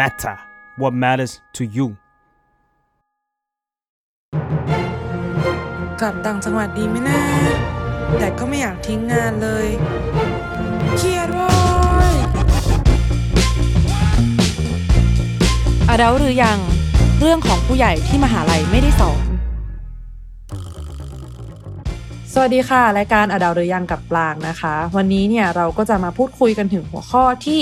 matter what matters to you กลับต่างจังหวัดดีไหมนะ แต่ก็ไม่อยากทิ้งงานเลย เครียดว้ยอาดัลหรือยัง เรื่องของผู้ใหญ่ที่มหาลัยไม่ได้สอน สวัสดีค่ะ รายการอดาวหรือยังกับปลางนะคะ วันนี้เนี่ยเราก็จะมาพูดคุยกันถึงหัวข้อที่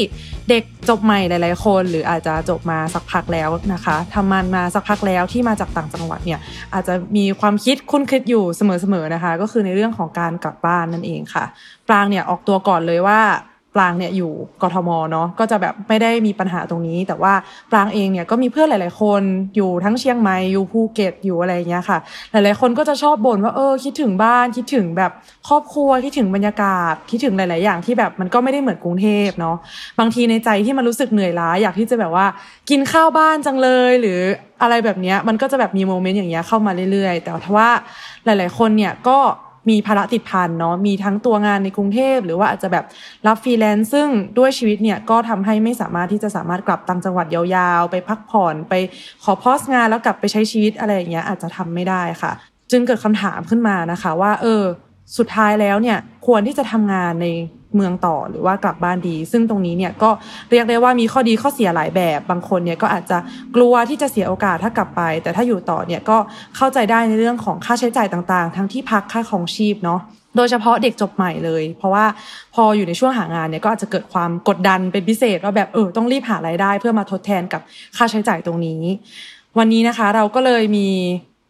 เด็กจบใหม่หลายๆคน หรืออาจจะจบมาสักพักแล้วนะคะทำมันมาสักพักแล้วที่มาจากต่างจังหวัดเนี่ยอาจจะมีความคิดคุ้นคิดอยู่เสมอๆนะคะ ก็คือในเรื่องของการกลับบ้านนั่นเองค่ะ ปลางเนี่ยออกตัวก่อนเลยว่า ปรางเนี่ยอยู่กทมเนาะก็จะแบบไม่ได้มีปัญหาตรงนี้ แต่ว่าปรางเองเนี่ยก็มีเพื่อนหลาย ๆ คนอยู่ทั้งเชียงใหม่อยู่ภูเก็ตอยู่อะไรอย่างเงี้ยค่ะ หลาย ๆ คนก็จะชอบบ่นว่าเออคิดถึงบ้านคิดถึงแบบครอบครัวคิดถึงบรรยากาศคิดถึงหลาย ๆ อย่างที่แบบมันก็ไม่ได้เหมือนกรุงเทพเนาะบางทีในใจที่มันรู้สึกเหนื่อยล้าอยากที่จะแบบว่ากินข้าวบ้านจังเลยหรืออะไรแบบเนี้ยมันก็จะแบบมีโมเมนต์อย่างเงี้ยเข้ามาเรื่อย ๆ แต่ว่าหลาย ๆ คนเนี่ยก็ มีภาระติดพันเนาะมีทั้งตัวงานในกรุงเทพหรือว่าอาจจะแบบรับฟรีแลนซ์ซึ่งด้วยชีวิตเนี่ยก็ทำให้ไม่สามารถที่จะสามารถกลับต่างจังหวัดยาวๆ ไปพักผ่อนไปขอพอสงานแล้วกลับไปใช้ชีวิตอะไรอย่างเงี้ยอาจจะทำไม่ได้ค่ะ จึงเกิดคำถามขึ้นมานะคะว่า เออ สุดท้ายแล้วเนี่ยควรที่จะทำงานใน เมืองต่อหรือว่ากลับบ้านดี ซึ่งตรงนี้เนี่ยก็เรียกได้ว่ามีข้อดีข้อเสียหลายแบบ บางคนเนี่ยก็อาจจะกลัวที่จะเสียโอกาสถ้ากลับไป แต่ถ้าอยู่ต่อเนี่ยก็เข้าใจได้ในเรื่องของค่าใช้จ่ายต่างๆ ทั้งที่พักค่าของชีพเนาะโดยเฉพาะเด็กจบใหม่เลย เพราะว่าพออยู่ในช่วงหางานเนี่ยก็อาจจะเกิดความกดดันเป็นพิเศษว่าแบบเออต้องรีบหารายได้ เพื่อมาทดแทนกับค่าใช้จ่ายตรงนี้ วันนี้นะคะเราก็เลยมี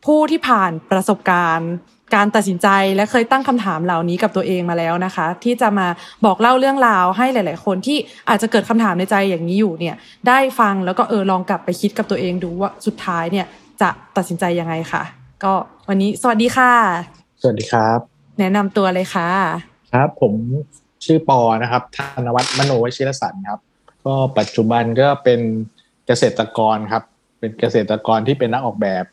ผู้ที่ผ่านประสบการณ์ การตัดสินใจและเคยตั้งคำถามเหล่านี้กับตัวเองมาแล้วนะคะ ที่จะมาบอกเล่าเรื่องราวให้หลาย ๆ คนที่อาจจะเกิดคำถามในใจอย่างนี้อยู่เนี่ยได้ฟังแล้วก็เออลองกลับไปคิดกับตัวเองดูว่าสุดท้ายเนี่ยจะตัดสินใจยังไงค่ะ ก็วันนี้สวัสดีค่ะ สวัสดีครับ แนะนำตัวเลยค่ะ ครับ ผมชื่อปอนะครับธนวัฒน์มโนวชิรสันครับ ก็ปัจจุบันก็เป็นเกษตรกรครับ เป็นเกษตรกรที่เป็นนักออกแบบ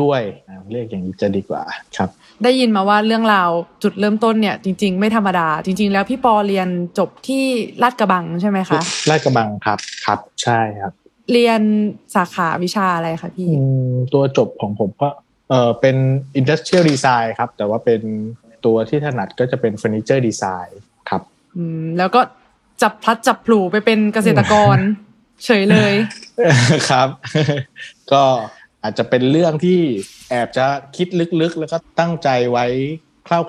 ด้วยนะเรียกอย่างนี้จะดีกว่าครับ ได้ยินมาว่าเรื่องราวจุดเริ่มต้นเนี่ยจริง ๆ ไม่ธรรมดา จริง ๆ แล้วพี่ปอเรียนจบที่ลาดกระบังใช่ไหมคะลาดกระบังครับครับใช่ครับ เรียนสาขาวิชาอะไรคะพี่อืมตัวจบของผมก็เออเป็น industrial design ครับ แต่ว่าเป็นตัวที่ถนัดก็จะเป็น furniture design ครับอืมแล้วก็จับพลัดจับผลูไปเป็นเกษตรกร เฉยเลยครับ ก็ อาจจะเป็นเรื่องที่แอบจะคิดลึกๆ แล้วก็ตั้งใจไว้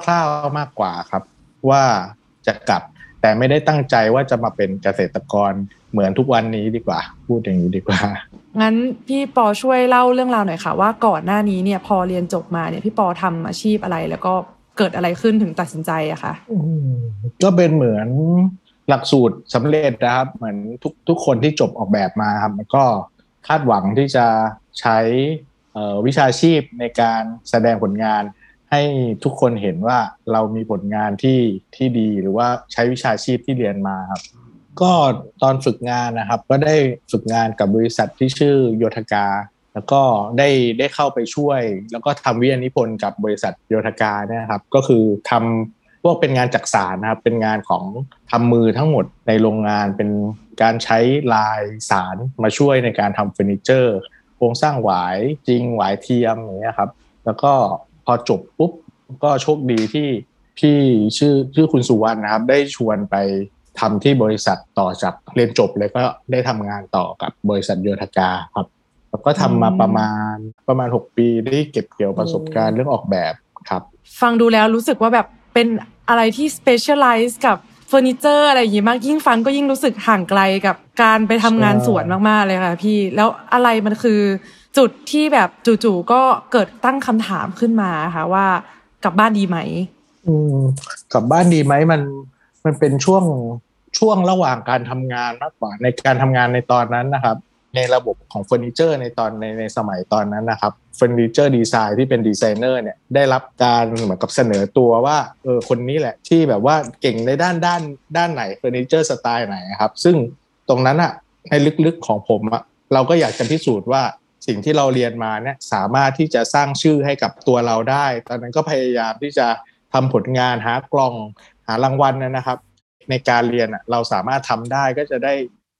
คร่าวๆมากกว่าครับ ว่าจะกลับ แต่ไม่ได้ตั้งใจว่าจะมาเป็นเกษตรกรเหมือนทุกวันนี้ดีกว่า พูดอย่างนี้ดีกว่า งั้นพี่ปอช่วยเล่าเรื่องราวหน่อยค่ะ ว่าก่อนหน้านี้เนี่ยพอเรียนจบมาเนี่ยพี่ปอทำอาชีพอะไร แล้วก็เกิดอะไรขึ้นถึงตัดสินใจอะคะอืมก็เป็นเหมือนหลักสูตรสำเร็จนะครับ เหมือนทุกทุกคนที่จบออกแบบมาครับมันก็คาดหวังที่จะ ใช้วิชาชีพในการแสดงผลงาน ให้ทุกคนเห็นว่าเรามีผลงานที่ที่ดีหรือว่าใช้วิชาชีพที่เรียนมาครับ ก็ตอนฝึกงานนะครับ ก็ได้ฝึกงานกับบริษัทที่ชื่อโยธกา แล้วก็ได้ได้เข้าไปช่วย แล้วก็ทำวิทยานิพนธ์กับบริษัทโยธกาเนี่ยครับ ก็คือทำพวกเป็นงานจักสารนะครับ เป็นงานของทำมือทั้งหมดในโรงงานเป็นการใช้ลายสารมาช่วยในการทำเฟอร์นิเจอร์ โครงสร้างหวายจริงหวายเทียมอย่างเงี้ยครับ แล้วก็พอจบปุ๊บก็โชคดีที่พี่ชื่อชื่อคุณสุวรรณนะครับ ได้ชวนไปทำที่บริษัทต่อจากเรียนจบเลยก็ได้ทำงานต่อกับบริษัทโยธกาครับ แล้วก็ทำมาประมาณประมาณ 6 ปีได้เก็บเกี่ยวประสบการณ์เรื่องออกแบบครับ ฟังดูแล้วรู้สึกว่าแบบเป็นอะไรที่ specialize กับ เฟอร์นิเจอร์อะไรอย่างงี้มากยิ่งฟังก็ยิ่งรู้สึกห่างไกลกับการไปทำงานสวนมากๆเลยค่ะ พี่แล้วอะไรมันคือ จุดที่แบบจู่ๆก็เกิดตั้งคำถามขึ้นมาค่ะว่ากลับบ้านดีไหมอืมกลับบ้านดีไหมมันมันเป็นช่วงช่วงระหว่างการทำงานมากกว่าในการทำงานในตอนนั้นนะครับ ในระบบของเฟอร์นิเจอร์ในตอนในในสมัยตอนนั้นนะครับ furniture design ที่เป็นดีไซเนอร์เนี่ยได้รับการเหมือนกับเสนอตัวว่าเออคนนี้แหละที่แบบว่าเก่งในด้านด้านด้านไหนเฟอร์นิเจอร์สไตล์ไหนครับ ซึ่งตรงนั้นอะในลึกๆของผมอะเราก็อยากจะพิสูจน์ว่าสิ่งที่เราเรียนมาเนี่ยสามารถที่จะสร้างชื่อให้กับตัวเราได้ ตอนนั้นก็พยายามที่จะทำผลงานหากล่องหารางวัลนะครับ ในการเรียนเราสามารถทำได้ก็จะได้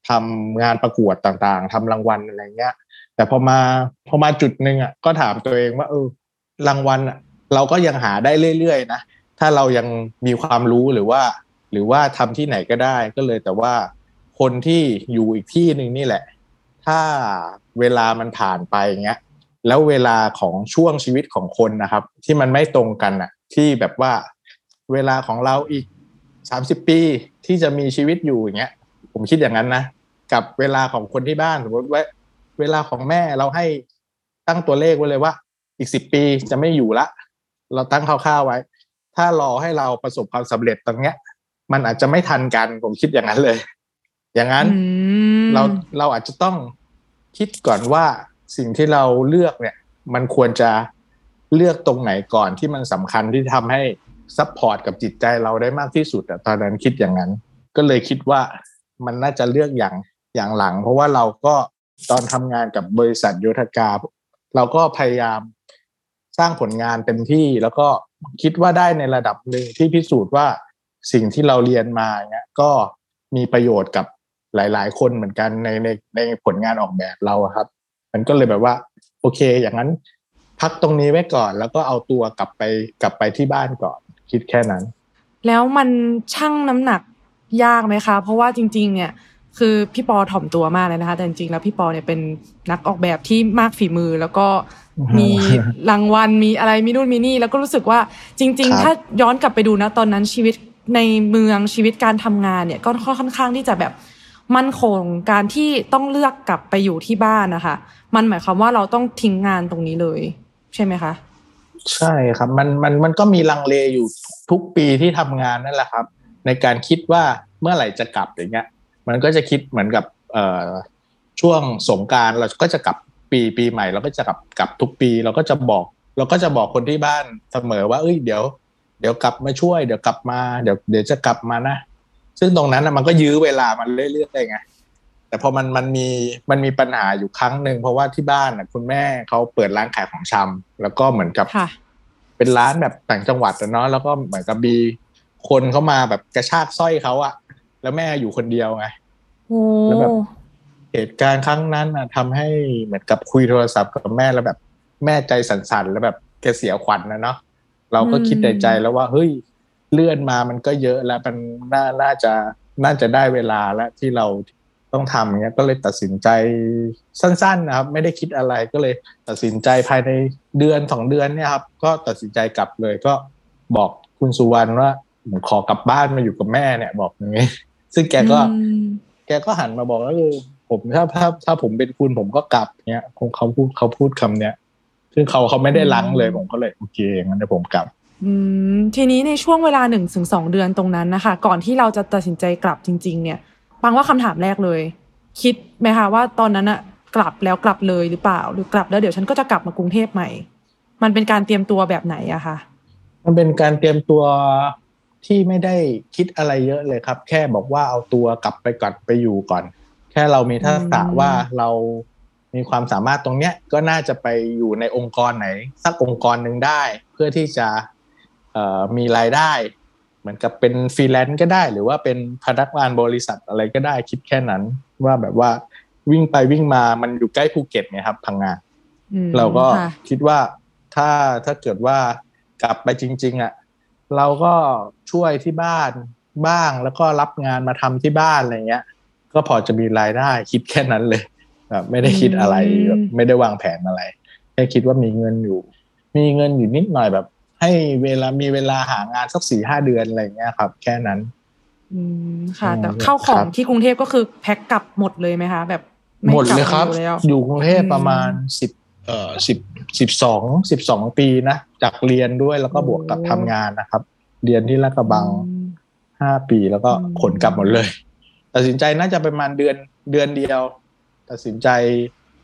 ทำงานประกวดต่างๆทำรางวัลอะไรเงี้ย แต่พอมาพอมาจุดหนึ่งอะก็ถามตัวเองว่าเออรางวัลอะเราก็ยังหาได้เรื่อยๆนะถ้าเรายังมีความรู้หรือว่า หรือว่าทำที่ไหนก็ได้ก็เลยแต่ว่าคนที่อยู่อีกที่หนึ่งนี่แหละ ถ้าเวลามันผ่านไปเงี้ยแล้วเวลาของช่วงชีวิตของคนนะครับ ที่มันไม่ตรงกันอะ ที่แบบว่าเวลาของเราอีกสามสิบปีที่จะมีชีวิตอยู่อย่างเงี้ย ผมคิดอย่างนั้นนะ กับเวลาของคนที่บ้านสมมติว่าเวลาของแม่เราให้ตั้งตัวเลขไว้เลยว่า อีกสิบปีจะไม่อยู่ละ เราตั้งคร่าวๆไว้ ถ้ารอให้เราประสบความสำเร็จตรงเนี้ย มันอาจจะไม่ทันกันผมคิดอย่างนั้นเลย อย่างนั้นอืมเราเราอาจจะต้องคิดก่อนว่าสิ่งที่เราเลือกเนี่ย มันควรจะเลือกตรงไหนก่อนที่มันสำคัญที่ทำให้ support กับจิตใจเราได้มากที่สุดอะตอนนั้นคิดอย่างนั้น ก็เลยคิดว่ามันน่าจะเลือกอย่าง อย่างหลัง เพราะว่าเราก็ตอนทำงานกับบริษัทโยธกา เราก็พยายามสร้างผลงานเต็มที่แล้วก็คิดว่าได้ในระดับหนึ่งที่พิสูจน์ว่าสิ่งที่เราเรียนมาเนี่ยก็มีประโยชน์กับหลาย ๆ คนเหมือนกันในในในผลงานออกแบบเราครับ มันก็เลยแบบว่า โอเค อย่างนั้น พักตรงนี้ไว้ก่อน แล้วก็เอาตัวกลับไปกลับไปที่บ้านก่อน คิดแค่นั้น แล้วมันชั่งน้ำหนักยากไหมคะ เพราะว่าจริง ๆ เนี่ย คือพี่ปอถ่อมตัวมากเลยนะคะ แต่จริงๆแล้วพี่ปอเนี่ยเป็นนักออกแบบที่มากฝีมือแล้วก็มีรางวัลมีอะไรมีนู่นมีนี่ แล้วก็รู้สึกว่าจริงครัๆบถ้าย้อนกลับไปดูนะตอนนั้นชีวิตในเมืองชีวิตการทำงานเนี่ยก็ค่อนข้างที่จะแบบมั่นคงการที่ต้องเลือกกลับไปอยู่ที่บ้านนะคะ มันหมายความว่าเราต้องทิ้งงานตรงนี้เลย ใช่ไหมคะ ใช่ครับมันมันมันก็มีลังเลอยู่ทุกปีที่ทำงานนั่นแหละครับ ในการคิดว่าเมื่อไหร่จะกลับอย่างเงี้ย มันก็จะคิดเหมือนกับเอ่อช่วงสงกรารเราก็จะกลับปีปีใหม่เราก็จะกลับกลับทุกปีเราก็จะบอก เราก็จะบอกคนที่บ้านเสมอว่าเอ้ยเดี๋ยว เดี๋ยวกลับมาช่วยเดี๋ยวกลับมาเดี๋ยวเดี๋ยวจะกลับมานะ ซึ่งตรงนั้นน่ะมันก็ยื้อเวลามันเรื่อยๆไงแต่พอมันมันมีมันมีปัญหาอยู่ครั้งหนึ่งเพราะว่าที่บ้านน่ะคุณแม่เขาเปิดร้านขายของชำแล้วก็เหมือนกับค่ะเป็นร้านแบบต่างจังหวัดอะเนาะแล้วก็เหมือนกับมีคนเข้ามาแบบกระชากสร้อยเขาอะแล้วแม่อยู่คนเดียวไงโอ้ แล้วแบบเหตุการณ์ครั้งนั้นน่ะทำให้เหมือนกับคุยโทรศัพท์กับแม่แล้วแบบแม่ใจสั่นๆแล้วแบบแกเสียขวัญนะเนาะเราก็คิดในใจแล้วว่าเฮ้ยเลื่อนมามันก็เยอะแล้วมันน่าน่าจะน่าจะได้เวลาแล้วที่เราต้องทำอย่างเงี้ยก็เลยตัดสินใจสั้นๆนะครับ ไม่ได้คิดอะไรก็เลยตัดสินใจภายในเดือนสองเดือนเนี่ยครับ ก็ตัดสินใจกลับเลยก็บอกคุณสุวรรณว่าผมขอกลับบ้านมาอยู่กับแม่เนี่ย บอกอย่างงี้ ซึ่งแกก็อืม แกก็หันมาบอกว่าเออผมถ้าถ้าถ้าผมเป็นคุณผมก็กลับเนี้ยคงเขาพูดเขาพูดคำเนี้ยซึ่งเขาเขาไม่ได้ลังเลยผมก็เลยโอเคงั้นเดี๋ยวผมกลับอืมทีนี้ในช่วงเวลาหนึ่งถึงสองเดือนตรงนั้นนะคะ ก่อนที่เราจะตัดสินใจกลับจริง ๆ เนี่ยปังว่าคำถามแรกเลย คิดไหมคะว่าตอนนั้นอะกลับแล้วกลับเลยหรือเปล่า หรือกลับแล้วเดี๋ยวฉันก็จะกลับมากรุงเทพใหม่ มันเป็นการเตรียมตัวแบบไหนอะคะมันเป็นการเตรียมตัว ที่ไม่ได้คิดอะไรเยอะเลยครับ แค่บอกว่าเอาตัวกลับไปก่อนไปอยู่ก่อน แค่เรามีทักษะอืมว่าเรามีความสามารถตรงเนี้ยก็น่าจะไปอยู่ในองค์กรไหน สักองค์กรหนึ่งได้ เพื่อที่จะเอ่อมีรายได้ เหมือนกับเป็นฟรีแลนซ์ก็ได้ หรือว่าเป็นพนักงานบริษัทอะไรก็ได้คิดแค่นั้น ว่าแบบว่าวิ่งไปวิ่งมามันอยู่ใกล้ภูเก็ตเนี่ยครับพังงาอืมเราก็ค่ะคิดว่าถ้าถ้าเกิดว่ากลับไปจริง ๆ อะ เราก็ช่วยที่บ้านบ้างแล้วก็รับงานมาทำที่บ้านอะไรเงี้ย ก็พอจะมีรายได้คิดแค่นั้นเลยแบบไม่ได้คิดอะไรอืมแบบไม่ได้วางแผนอะไรแค่คิดว่ามีเงินอยู่ มีเงินอยู่นิดหน่อยแบบ ให้เวลามีเวลาหางานสักสี่ห้าเดือนอะไรเงี้ยครับ แค่นั้น อืมค่ะอืมแต่เข้าของครับที่กรุงเทพก็คือแพ็คกลับหมดเลยไหมคะ แบบไหมดเลยครับกบมาแล้วอยู่กรุงเทพอืมประมาณสิบ เอ่อสิบสิบสองสิบสองปีนะจากเรียนด้วยแล้วก็บวกกับโอ้ทำงานนะครับ เรียนที่ลาดกระบังอืมห้าปีแล้วก็อืมขนกลับหมดเลย ตัดสินใจน่าจะประมาณเดือนเดือนเดียว ตัดสินใจ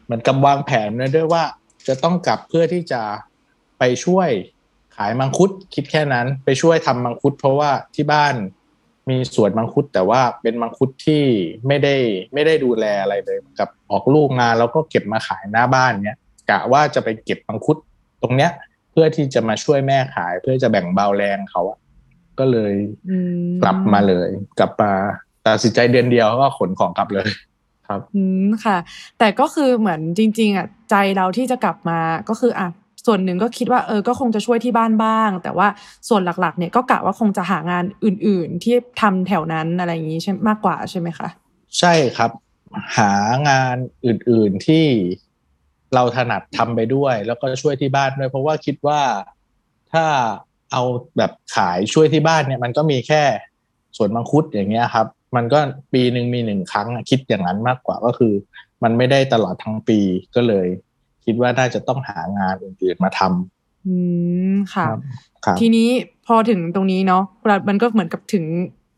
เหมือนกับวางแผนไว้ด้วยว่า จะต้องกลับเพื่อที่จะไปช่วยขายมังคุดคิดแค่นั้นไปช่วยทำมังคุด เพราะว่าที่บ้านมีสวนมังคุด แต่ว่าเป็นมังคุดที่ไม่ได้ไม่ได้ดูแลอะไรเลยกับออกลูกมาแล้วก็เก็บมาขายหน้าบ้านเนี้ย กะว่าจะไปเก็บมังคุดตรงเนี้ย เพื่อที่จะมาช่วยแม่ขาย เพื่อจะแบ่งเบาแรงเขาอะก็เลยอืมกลับมาเลย กลับมาตัดสินใจเดือนเดียวก็ขนของกลับเลยครับอืมค่ะ แต่ก็คือเหมือนจริง ๆอะใจเราที่จะกลับมาก็คืออะส่วนหนึ่งก็คิดว่าเออก็คงจะช่วยที่บ้านบ้าง แต่ว่าส่วนหลักๆ เนี่ยก็กะว่าคงจะหางานอื่น ๆ ที่ทำแถวนั้นอะไรอย่างนี้ใช่มากกว่าใช่ไหมคะใช่ครับ หางานอื่น ๆที่ เราถนัดทำไปด้วย แล้วก็ช่วยที่บ้านด้วย เพราะว่าคิดว่าถ้าเอาแบบขายช่วยที่บ้านเนี่ย มันก็มีแค่สวนมังคุดอย่างเงี้ยครับ มันก็ปีหนึ่งมีหนึ่งครั้งอะคิดอย่างนั้นมากกว่าก็คือ มันไม่ได้ตลอดทั้งปีก็เลย คิดว่าน่าจะต้องหางานอื่นๆมาทำอืมค่ะครับครับทีนี้พอถึงตรงนี้เนาะเรามันก็เหมือนกับถึง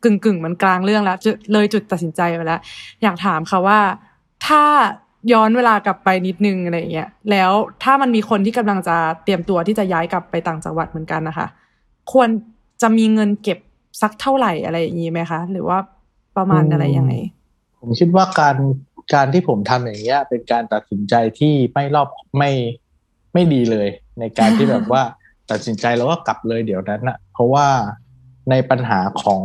กึ่งกึ่งๆมันกลางเรื่องแล้วจะเลยจุดตัดสินใจไปแล้ว อยากถามค่ะว่า ถ้า ย้อนเวลากลับไปนิดนึงอะไรอย่างเงี้ย แล้วถ้ามันมีคนที่กำลังจะเตรียมตัวที่จะย้ายกลับไปต่างจังหวัดเหมือนกันนะคะ ควรจะมีเงินเก็บสักเท่าไหร่อะไรอย่างนี้ไหมคะ หรือว่าประมาณอะไรยังไง ผมคิดว่าการการที่ผมทำอย่างเงี้ย เป็นการตัดสินใจที่ไม่รอบไม่ไม่ดีเลย ในการที่แบบว่าตัดสินใจแล้วก็กลับเลยเดี๋ยวนั้นนะเพราะว่าในปัญหาของ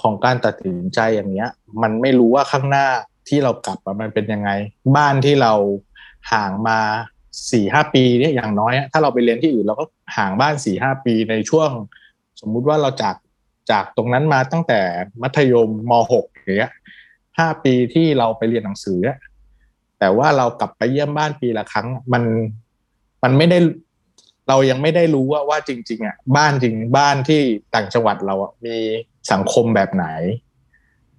ของการตัดสินใจอย่างเงี้ย มันไม่รู้ว่าข้างหน้า ที่เรากลับมันเป็นยังไง บ้านที่เราห่างมาสี่ห้าปีเนี่ยอย่างน้อย ถ้าเราไปเรียนที่อื่นเราก็ห่างบ้านสี่ห้าปีในช่วง สมมุติว่าเราจากจากตรงนั้นมาตั้งแต่มัธยมมหกอย่างเงี้ยห้าปีที่เราไปเรียนหนังสือแต่ว่าเรากลับไปเยี่ยมบ้านปีละครั้ง มันมันไม่ได้เรายังไม่ได้รู้ว่าว่าจริง ๆอะบ้านจริงบ้านที่ต่างจังหวัดเราอะมีสังคมแบบไหน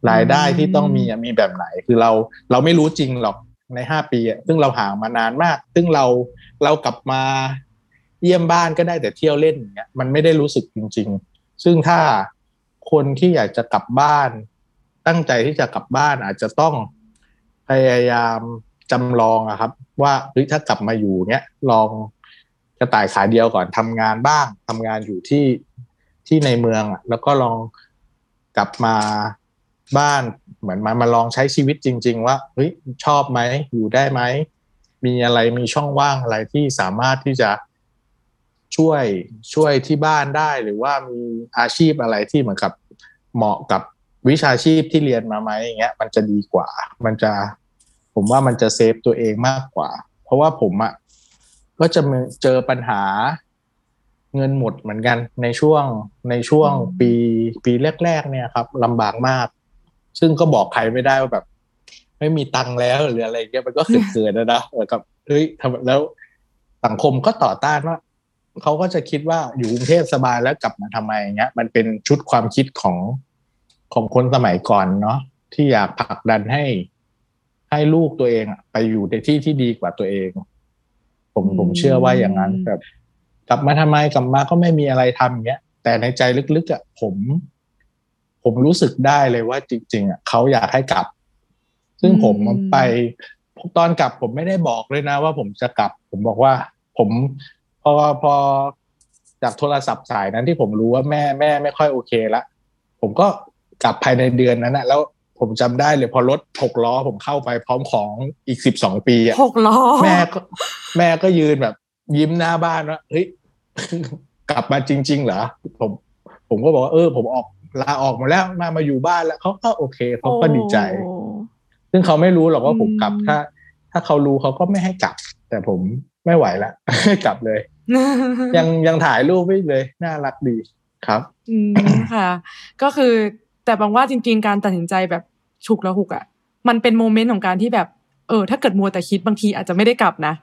รายได้ที่ต้องมีมีแบบไหน คือเราเราไม่รู้จริงหรอกในห้าปีซึ่งเราห่างมานานมาก ซึ่งเราเรากลับมาเยี่ยมบ้านก็ได้แต่เที่ยวเล่นอย่างเงี้ยมันไม่ได้รู้สึกจริง ๆ ซึ่งถ้าคนที่อยากจะกลับบ้าน ตั้งใจที่จะกลับบ้านอาจจะต้องพยายามจำลองอะครับ ว่าเฮ้ยถ้ากลับมาอยู่เนี้ยลองกระต่ายขาเดียวก่อนทำงานบ้างทำงานอยู่ที่ที่ในเมืองอะแล้วก็ลองกลับมา บ้านเหมือนมามาลองใช้ชีวิตจริง ๆ ว่าเฮ้ยชอบไหมอยู่ได้ไหมมีอะไรมีช่องว่างอะไรที่สามารถที่จะช่วยช่วยที่บ้านได้ หรือว่ามีอาชีพอะไรที่เหมือนกับเหมาะกับวิชาชีพที่เรียนมาไหมอย่างเงี้ย มันจะดีกว่า มันจะ ผมว่ามันจะเซฟตัวเองมากกว่า เพราะว่าผมอะ่ะก็จะเจอปัญหาเงินหมดเหมือนกันในช่วงในช่วงปีปีแรก ๆ เนี่ยครับลำบากมาก ซึ่งก็บอกใครไม่ได้ว่าแบบ ไม่มีตังค์แล้วหรืออะไรเงี้ยมันก็เขินๆนะนะเหมือนกับเฮ้ยทำแล้วสังคมก็ต่อต้านว่าเขาก็จะคิดว่าอยู่กรุงเทพสบายแล้วกลับมาทำไมอย่างเงี้ย มันเป็นชุดความคิดของของคนสมัยก่อนเนาะที่อยากผลักดันให้ให้ลูกตัวเองอะไปอยู่ในที่ที่ดีกว่าตัวเองผมอืมผมเชื่อว่าอย่างนั้นแบบกลับมาทำไมกลับมาก็ไม่มีอะไรทำอย่างเงี้ย แต่ในใจลึกๆอะผม ผมรู้สึกได้เลยว่าจริง ๆอะเขาอยากให้กลับ ซึ่งผมอืมไปตอนกลับผมไม่ได้บอกเลยนะ ว่าผมจะกลับ ผมบอกว่า ผมพอพอจากโทรศัพท์สายนั้นที่ผมรู้ว่าแม่แม่ไม่ค่อยโอเคละผมก็กลับภายในเดือนนั้นนะแล้วผมจำได้เลยพอรถหกล้อผมเข้าไปพร้อมของอีกสิบสองปีอะหกล้อแม่ก็ แม่ก็ยืนแบบ ยิ้มหน้าบ้านว่าเฮ้ยกลับมาจริง ๆ เหรอผม ผมก็บอกว่าเออ ผมออก ลาออกมาแล้วมามาอยู่บ้านแล้วเขาก็โอเคเขาก็ดีใจโอ้ซึ่งเขาไม่รู้หรอกว่าผมกลับอืมถ้า ถ้าเขารู้เขาก็ไม่ให้กลับ แต่ผมไม่ไหวละกลับเลย ยังยังถ่ายรูปไว้เลย น่ารักดีครับ อืมค่ะ ก็คือแต่บางว่าจริงๆการตัดสินใจแบบฉุกละหุกอะ มันเป็นโมเมนต์ของการที่แบบเออ ถ้าเกิดมัวแต่คิดบางทีอาจจะไม่ได้กลับนะ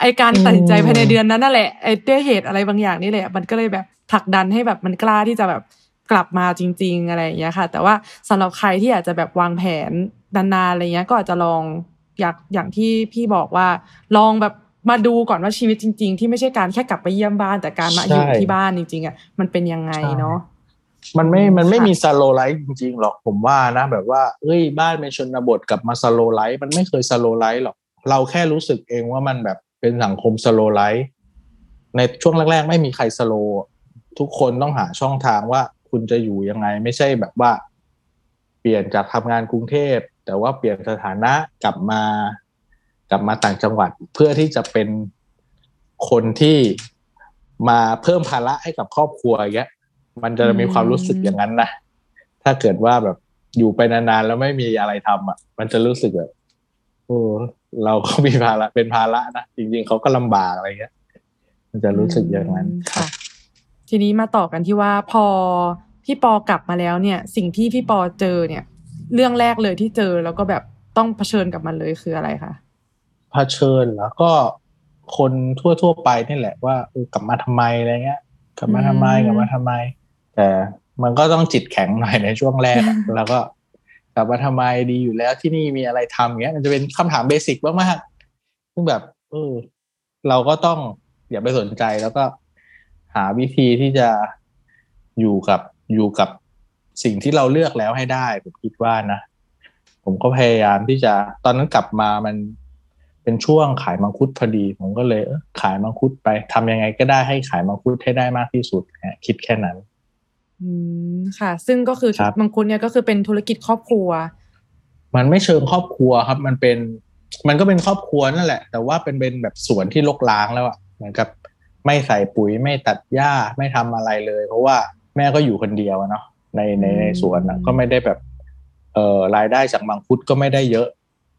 ไอการตัดสินใจภายในเดือนนั้นนั่นแหละไอด้วยเหตุอะไรบางอย่างนี่แหละ มันก็เลยแบบผลักดันให้แบบมันกล้าที่จะแบบ กลับมาจริง ๆ อะไรอย่างเงี้ยค่ะ แต่ว่าสำหรับใครที่อาจจะแบบวางแผนนานๆอะไรเงี้ยก็อาจจะลองอยากอย่างที่พี่บอกว่าลองแบบมาดูก่อนว่าชีวิตจริง ๆ ที่ไม่ใช่การแค่กลับไปเยี่ยมบ้าน แต่การมาอยู่ใช่ที่บ้านจริงๆอะมันเป็นยังไงเนาะมันไม่ มันไม่ค่ะมี slow life จริงๆหรอกผมว่านะ แบบว่าเอ้ยบ้านเป็นชนบทกลับมา slow life มันไม่เคย slow life หรอก เราแค่รู้สึกเองว่ามันแบบเป็นสังคมสโลไลท์ในช่วงแรก ๆ ไม่มีใครสโลทุกคนต้องหาช่องทางว่า คุณจะอยู่ยังไง ไม่ใช่แบบว่า เปลี่ยนจากทำงานกรุงเทพ แต่ว่าเปลี่ยนสถานะกลับมา กลับมาต่างจังหวัด เพื่อที่จะเป็นคนที่มาเพิ่มภาระให้กับครอบครัวอย่างเงี้ย มันจะมีความรู้สึกอย่างนั้นนะถ้าเกิดว่าแบบอยู่ไปนานๆแล้วไม่มีอะไรทำอะ มันจะรู้สึกแบบโอ้เราก็มีภาระเป็นภาระนะจริงๆเขาก็ลำบากอะไรเงี้ย มันจะรู้สึกอย่างนั้นค่ะ ทีนี้มาต่อกันที่ว่าพอ พี่ปอกลับมาแล้วเนี่ย สิ่งที่พี่ปอเจอเนี่ย เรื่องแรกเลยที่เจอแล้วก็แบบต้องเผชิญกับมันเลยคืออะไรคะเผชิญแล้วก็คนทั่วๆไปนี่แหละว่าเออกลับมาทำไมอะไรเงี้ย กลับมาทำไมอืมกลับมาทำไม แต่มันก็ต้องจิตแข็งหน่อยในช่วงแรกอะแล้วก็กลับมาทำไมดีอยู่แล้วที่นี่มีอะไรทำเงี้ย มันจะเป็นคำถามเบสิกมากๆซึ่งแบบ เออ เราก็ต้องอย่าไปสนใจแล้วก็หาวิธีที่จะอยู่กับ อยู่กับสิ่งที่เราเลือกแล้วให้ได้ ผมคิดว่านะ ผมก็พยายามที่จะตอนนั้นกลับมามันเป็นช่วงขายมังคุดพอดี ผมก็เลยเออขายมังคุดไปทำยังไงก็ได้ให้ขายมังคุดให้ได้มากที่สุดฮะคิดแค่นั้น อืมค่ะ ซึ่งก็คือครับมังคุดเนี่ยก็คือเป็นธุรกิจครอบครัว มันไม่เชิงครอบครัวครับ มันเป็น มันก็เป็นครอบครัวนั่นแหละ แต่ว่าเป็นเป็นแบบสวนที่รกร้างแล้วอะเหมือนกับ ไม่ใส่ปุ๋ยไม่ตัดหญ้าไม่ทำอะไรเลย เพราะว่า แม่ก็อยู่คนเดียวอะเนาะในในในสวนอะก็ไม่ได้แบบเอ่อรายได้จากมังคุดก็ไม่ได้เยอะ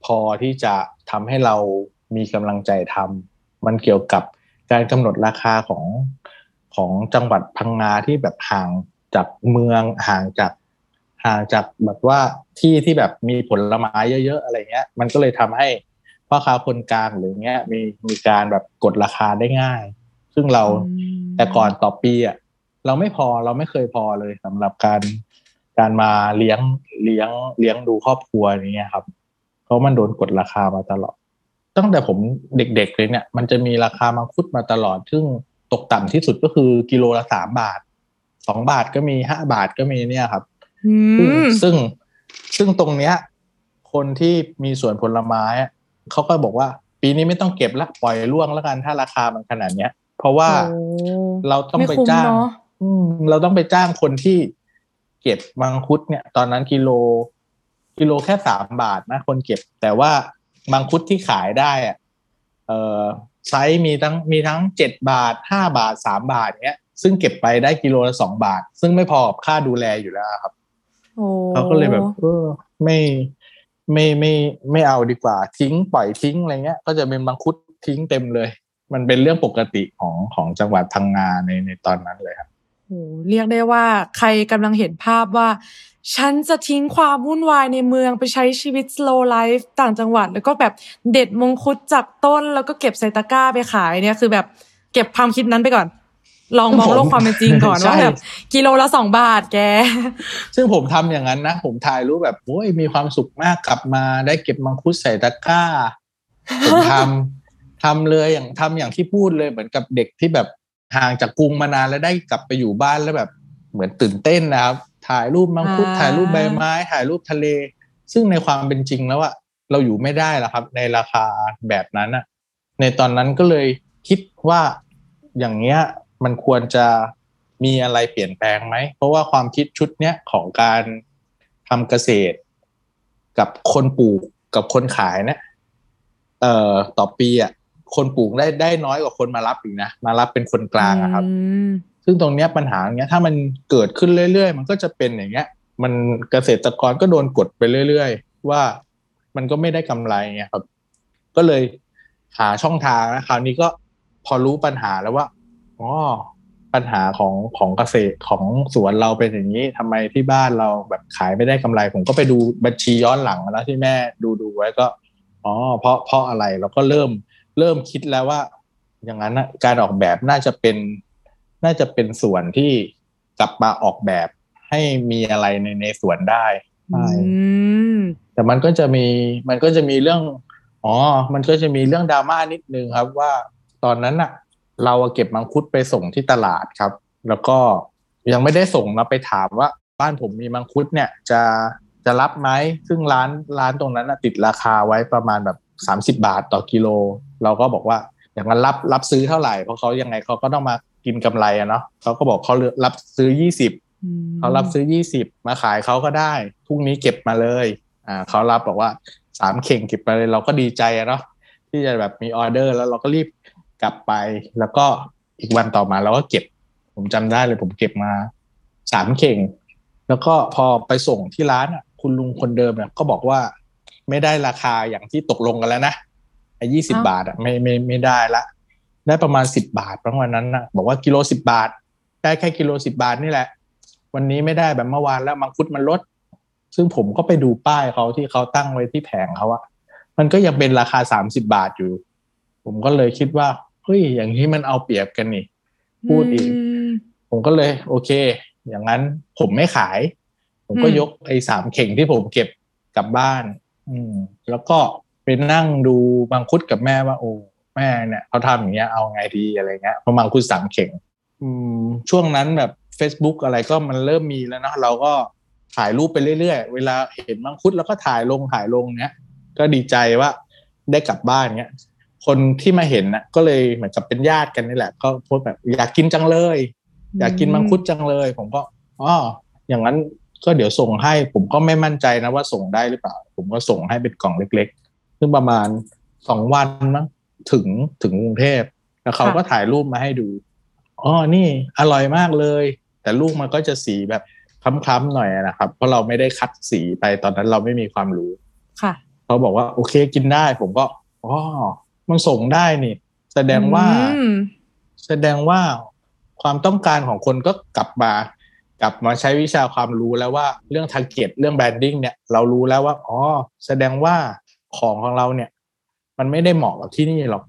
พอที่จะทำให้เรามีกำลังใจทำมันเกี่ยวกับการกำหนดราคาของของจังหวัดพังงาที่แบบห่างจากเมืองห่างจากห่างจากแบบว่าที่ที่แบบมีผลไม้เยอะๆอะไรเงี้ย มันก็เลยทำให้พ่อค้าคนกลางหรือเงี้ยมีมีการแบบกดราคาได้ง่าย ซึ่งเราอืมแต่ก่อนต่อปีอะ เราไม่พอเราไม่เคยพอเลยสำหรับการการมาเลี้ยงเลี้ยงเลี้ยงดูครอบครัวอย่างเงี้ยครับ เพราะมันโดนกดราคามาตลอด ตั้งแต่ผมเด็กๆเลยเนี่ย มันจะมีราคามังคุดมาตลอด ซึ่งตกต่ำที่สุดก็คือกิโลละสามบาทสองบาทก็มีห้าบาทก็มีเนี่ยครับอืซึ่งมซึ่งซึ่งตรงเนี้ย คนที่มีสวนผลไม้อะเขาก็บอกว่า ปีนี้ไม่ต้องเก็บละปล่อยร่วงแล้วกันถ้าราคามันขนาดเนี้ย เพราะว่าโอ้เราต้องไม่ไปคุ้มจ้างเน อะอืม เราต้องไปจ้างคนที่เก็บมังคุดเนี่ย ตอนนั้นกิโล กิโลแค่สามบาทนะคนเก็บ แต่ว่ามังคุดที่ขายได้อะเอ่อไซส์มีทั้งมีทั้งเจ็ดบาทห้าบาทสามบาทเนี้ย ซึ่งเก็บไปได้กิโลละสองบาท ซึ่งไม่พอกับค่าดูแลอยู่แล้วครับโอ้เขาก็เลยแบบ เออ ไม่ไม่ไม่ไม่เอาดีกว่า ทิ้งปล่อยทิ้งอะไรเงี้ย ก็จะเป็นมังคุดทิ้งเต็มเลย มันเป็นเรื่องปกติของของจังหวัดพังงาในในตอนนั้นเลยครับ โหเรียกได้ว่าใครกำลังเห็นภาพว่า ฉันจะทิ้งความวุ่นวายในเมืองไปใช้ชีวิต slow life ต่างจังหวัด แล้วก็แบบเด็ดมงคุดจากต้นแล้วก็เก็บใส่ตะกร้าไปขายเนี่ยคือแบบเก็บความคิดนั้นไปก่อน ลองมองโลกความเป็นจริงก่อนใช่ว่าแบบกิโลละสองบาทแก ซึ่งผมทำอย่างนั้นนะ ผมถ่ายรูปแบบโอ้ยมีความสุขมากกลับมาได้เก็บมังคุดใส่ตะกร้าผมทำทำเลยอย่างทำอย่างที่พูดเลยเหมือนกับเด็กที่แบบ ห่างจากกรุงมานานแล้วได้กลับไปอยู่บ้านแล้วแบบเหมือนตื่นเต้นนะครับ ถ่ายรูปมังคุดอ่าถ่ายรูปใบไม้ ถ่ายรูปทะเล ซึ่งในความเป็นจริงแล้วอะเราอยู่ไม่ได้แล้วครับ ในราคาแบบนั้นอะในตอนนั้นก็เลยคิดว่าอย่างเงี้ยมันควรจะมีอะไรเปลี่ยนแปลงไหม เพราะว่าความคิดชุดเนี้ยของการทำเกษตร กับคนปลูกกับคนขายเนี่ยเอ่อต่อปีอะ คนปลูกได้ได้น้อยกว่าคนมารับอีกนะมารับเป็นคนกลางอะครับอืมซึ่งตรงเนี้ยปัญหาอย่างเงี้ยถ้ามันเกิดขึ้นเรื่อยๆ มันก็จะเป็นอย่างเงี้ย มันเกษตรกรก็โดนกดไปเรื่อยๆ ว่ามันก็ไม่ได้กำไรเงี้ยครับ ก็เลยหาช่องทางนะคราวนี้ก็พอรู้ปัญหาแล้วว่าอ๋อปัญหาของของเกษตรของสวนเราเป็นอย่างนี้ทำไมที่บ้านเราแบบขายไม่ได้กำไร ผมก็ไปดูบัญชีย้อนหลังแล้วที่แม่ดูดูไว้ก็อ๋อเพราะเพราะอะไรเราก็เริ่ม เริ่มคิดแล้วว่า อย่างนั้นนะการออกแบบน่าจะเป็น น่าจะเป็นส่วนที่กลับมาออกแบบให้มีอะไรในในสวนได้ใช่อืมแต่มันก็จะมีมันก็จะมีเรื่อง อ๋อ มันก็จะมีเรื่องดราม่านิดนึงครับว่าตอนนั้นน่ะเราเก็บมังคุดไปส่งที่ตลาดครับ แล้วก็ยังไม่ได้ส่งนะไปถามว่า บ้านผมมีมังคุดเนี่ยจะจะรับไหมซึ่งร้านร้านตรงนั้นน่ะติดราคาไว้ประมาณแบบ สามสิบาทต่อกิโล เราก็บอกว่าอย่างนั้นรับรับซื้อเท่าไหร่ เพราะเขายังไงเขาก็ต้องมากินกำไรอะเนาะเขาก็บอกเขารับซื้อยี่สิบอืมเขารับซื้อยี่สิบมาขายเขาก็ได้พรุ่งนี้เก็บมาเลยอ่าเขารับบอกว่าสามเข่งเก็บมาเลยเราก็ดีใจอะเนาะที่จะแบบมีออเดอร์ แล้วเราก็รีบกลับไป แล้วก็อีกวันต่อมาเราก็เก็บ ผมจำได้เลยผมเก็บมาสามเข่ง แล้วก็พอไปส่งที่ร้านอะคคุณลุงคนเดิมเนี่ยก็บอกว่า ไม่ได้ราคาอย่างที่ตกลงกันแล้วนะไอ้ยี่สิบาทอะไม่ไม่ไม่ได้ละ ได้ประมาณสิบบาทประมาณนั้นนะบอกว่ากิโลสิบบาท ได้แค่กิโลสิบาทนี่แหละ วันนี้ไม่ได้แบบเมื่อวานแล้วมังคุดมันลด ซึ่งผมก็ไปดูป้ายเขาที่เขาตั้งไว้ที่แผงเขาอะมันก็ยังเป็นราคาสามสิบาทอยู่ ผมก็เลยคิดว่าเฮ้ยอย่างนี้มันเอาเปรียบกันนี่ พูดอีกมผมก็เลย โอเค อย่างนั้นผมไม่ขาย ผมก็อืมยกไอ้สามเข่งที่ผมเก็บกลับบ้าน อืมแล้วก็ไปนั่งดูมังคุดกับแม่ว่า โอ้แม่เนี่ยเขาทำอย่างเงี้ยเอาไงดีอะไรเงี้ยเพราะมังคุดสามเข่งอืมช่วงนั้นแบบ Facebook อะไรก็มันเริ่มมีแล้วเนาะเราก็ถ่ายรูปไปเรื่อยๆ เวลาเห็นมังคุดแล้วก็ถ่ายลงถ่ายลงเนี้ย ก็ดีใจว่าได้กลับบ้านเนี้ย คนที่มาเห็นนะก็เลยเหมือนกับเป็นญาติกันนี่แหละ ก็โพสต์แบบอยากกินจังเลย อยากกินมังคุดจังเลย ผมก็อ๋ออย่างนั้น ก็เดี๋ยวส่งให้ผมก็ไม่มั่นใจนะว่าส่งได้หรือเปล่า ผมก็ส่งให้เป็นกล่องเล็ก ๆ ซึ่งประมาณสองวันมั้งถึงถึงกรุงเทพแล้วเขาก็ถ่ายรูปมาให้ดูอ๋อนี่อร่อยมากเลย แต่ลูกมันก็จะสีแบบคล้ำๆหน่อยนะครับ เพราะเราไม่ได้คัดสีไปตอนนั้นเราไม่มีความรู้ค่ะเขาบอกว่าโอเคกินได้ ผมก็อ๋อมันส่งได้นี่ แสดงว่าอืมแสดงว่าความต้องการของคนก็กลับมา กลับมาใช้วิชาความรู้แล้วว่าเรื่อง target เรื่อง branding เนี่ยเรารู้แล้วว่าอ๋อแสดงว่าของของเราเนี่ย มันไม่ได้เหมาะกับที่นี่หรอก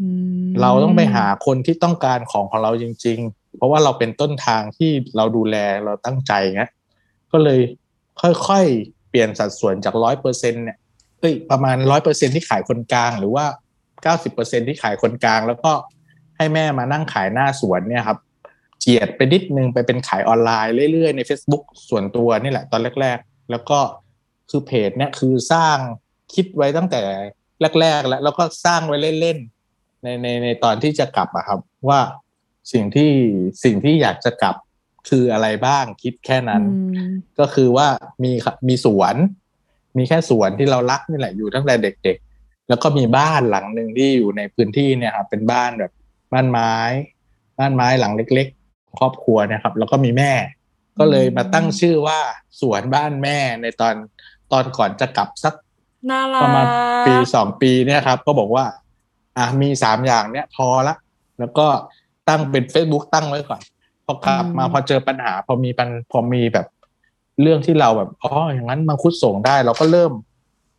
อืมเราต้องไปหาคนที่ต้องการของของเราจริง ๆ เพราะว่าเราเป็นต้นทางที่เราดูแลเราตั้งใจเงี้ยก็เลยค่อยๆ เปลี่ยนสัดส่วนจากร้อยเปอร์เซ็นเนี่ยเอ้ยประมาณร้อยเปอร์เซ็นที่ขายคนกลางหรือว่าเก้าสิบเปอร์เซ็นที่ขายคนกลาง แล้วก็ให้แม่มานั่งขายหน้าสวนเนี่ยครับ เจียดไปนิดนึงไปเป็นขายออนไลน์เรื่อยๆใน Facebook ส่วนตัวนี่แหละตอนแรก ๆ แล้วก็คือเพจเนี่ยคือสร้างคิดไว้ตั้งแต่แรก ๆ แล้วแล้วก็สร้างไว้เล่นๆในในในตอนที่จะกลับอะครับ ว่าสิ่งที่สิ่งที่อยากจะกลับคืออะไรบ้างคิดแค่นั้นอืมก็คือว่ามีครับมีสวน มีแค่สวนที่เรารักนี่แหละอยู่ตั้งแต่เด็ก ๆ แล้วก็มีบ้านหลังหนึ่งที่อยู่ในพื้นที่เนี่ยครับเป็นบ้านแบบบ้านไม้ บ้านไม้หลังเล็กๆ ครอบครัวเนะครับ แล้วก็มีแม่ ก็เลยมาตั้งชื่อว่าสวนบ้านแม่ในตอนตอนก่อนจะกลับสักน่ารักประมาณปีสองปีเนี่ยครับ ก็บอกว่า อะมีสามอย่างเนี่ยพอละ แล้วก็ตั้งเป็น Facebook ตั้งไว้ก่อนพอกลับมาพอเจอปัญหา พอมีปัญพอมีแบบเรื่องที่เราแบบอ๋ออย่างนั้นมังคุดส่งได้ เราก็เริ่ม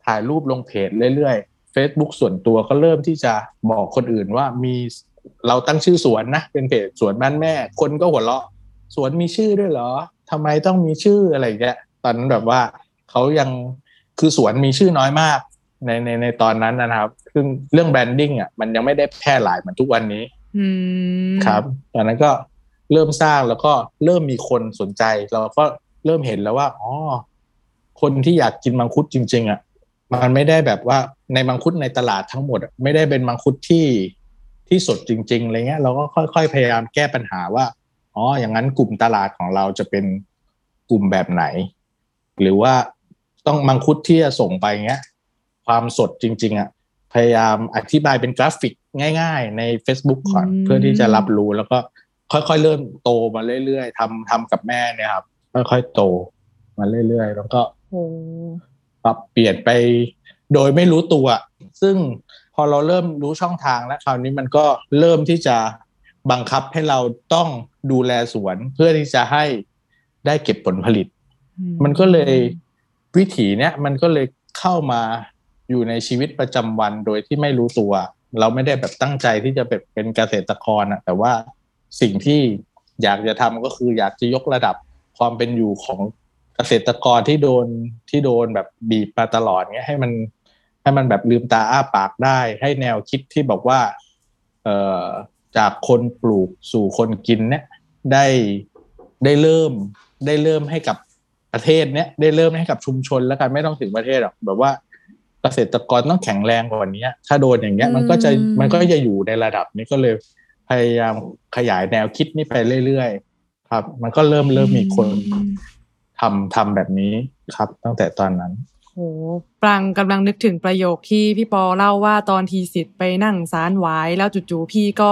ถ่ายรูปลงเพจเรื่อยๆ Facebook ส่วนตัวก็เริ่มที่จะบอกคนอื่นว่ามี เราตั้งชื่อสวนนะเป็นเพจสวนบ้านแม่ คนก็หัวเราะสวนมีชื่อด้วยเหรอทำไมต้องมีชื่ออะไรอย่างเงี้ยตอนนั้นแบบว่าเขายังคือสวนมีชื่อน้อยมากในในในตอนนั้นนะครับ ซึ่งเรื่องแบรนดิ้งอะมันยังไม่ได้แพร่หลายเหมือนทุกวันนี้อืมครับตอนนั้นก็เริ่มสร้างแล้วก็เริ่มมีคนสนใจ เราก็เริ่มเห็นแล้วว่าอ๋อคนที่อยากกินมังคุดจริง ๆอะมันไม่ได้แบบว่าในมังคุดในตลาดทั้งหมดอะไม่ได้เป็นมังคุดที่ ที่สดจริงๆอะไรเงี้ยเราก็ค่อยๆพยายามแก้ปัญหาว่าอ๋ออย่างนั้นกลุ่มตลาดของเราจะเป็นกลุ่มแบบไหน หรือว่าต้องมังคุดที่จะส่งไปเงี้ย ความสดจริง ๆอะพยายามอธิบายเป็นกราฟิกง่าย ๆ ใน Facebook ก่อนอืมเพื่อที่จะรับรู้แล้วก็ค่อยๆเริ่มโตมาเรื่อยๆทำทำกับแม่เนี่ยครับค่อยๆโตมาเรื่อยๆ แล้วก็โอ้ปรับเปลี่ยนไปโดยไม่รู้ตัว ซึ่งพ อเราเริ่มรู้ช่องทางแล้วคราวนี้มันก็เริ่มที่จะบังคับให้เราต้องดูแลสวนเพื่อที่จะให้ได้เก็บผลผลิตอืมันก็เลยวิถีเนี้ยมันก็เลยเข้ามาอยู่ในชีวิตประจำวันโดยที่ไม่รู้ตัว เราไม่ได้แบบตั้งใจที่จะแบบเป็นเกษตรกรอะแต่ว่าสิ่งที่อยากจะทำก็คืออยากจะยกระดับความเป็นอยู่ของเกษตรกรที่โดนที่โดนแบบบีบมาตลอดเนี้ยให้มัน ให้มันแบบลืมตาอ้าปากได้ ให้แนวคิดที่บอกว่า เอ่อจากคนปลูกสู่คนกินเนี่ยได้ได้เริ่มได้เริ่มให้กับประเทศเนี้ยได้เริ่มให้กับชุมชนแล้วกันไม่ต้องถึงประเทศหรอกแบบว่าเกษตรกรต้องแข็งแรงกว่านี้ถ้าโดนอย่างเงี้ย มันก็จะมันก็จะอยู่ในระดับนี้ก็เลยพยายามขยายแนวคิดนี้ไปเรื่อยๆครับ มันก็เริ่มเริ่มมีคนอืมทำทำแบบนี้ครับ ตั้งแต่ตอนนั้นโหปรังกำลังนึกถึงประโยคที่พี่ปอเล่าว่าตอนทีสิทธิ์ไปนั่งสารไว้แล้วจู่ๆพี่ก็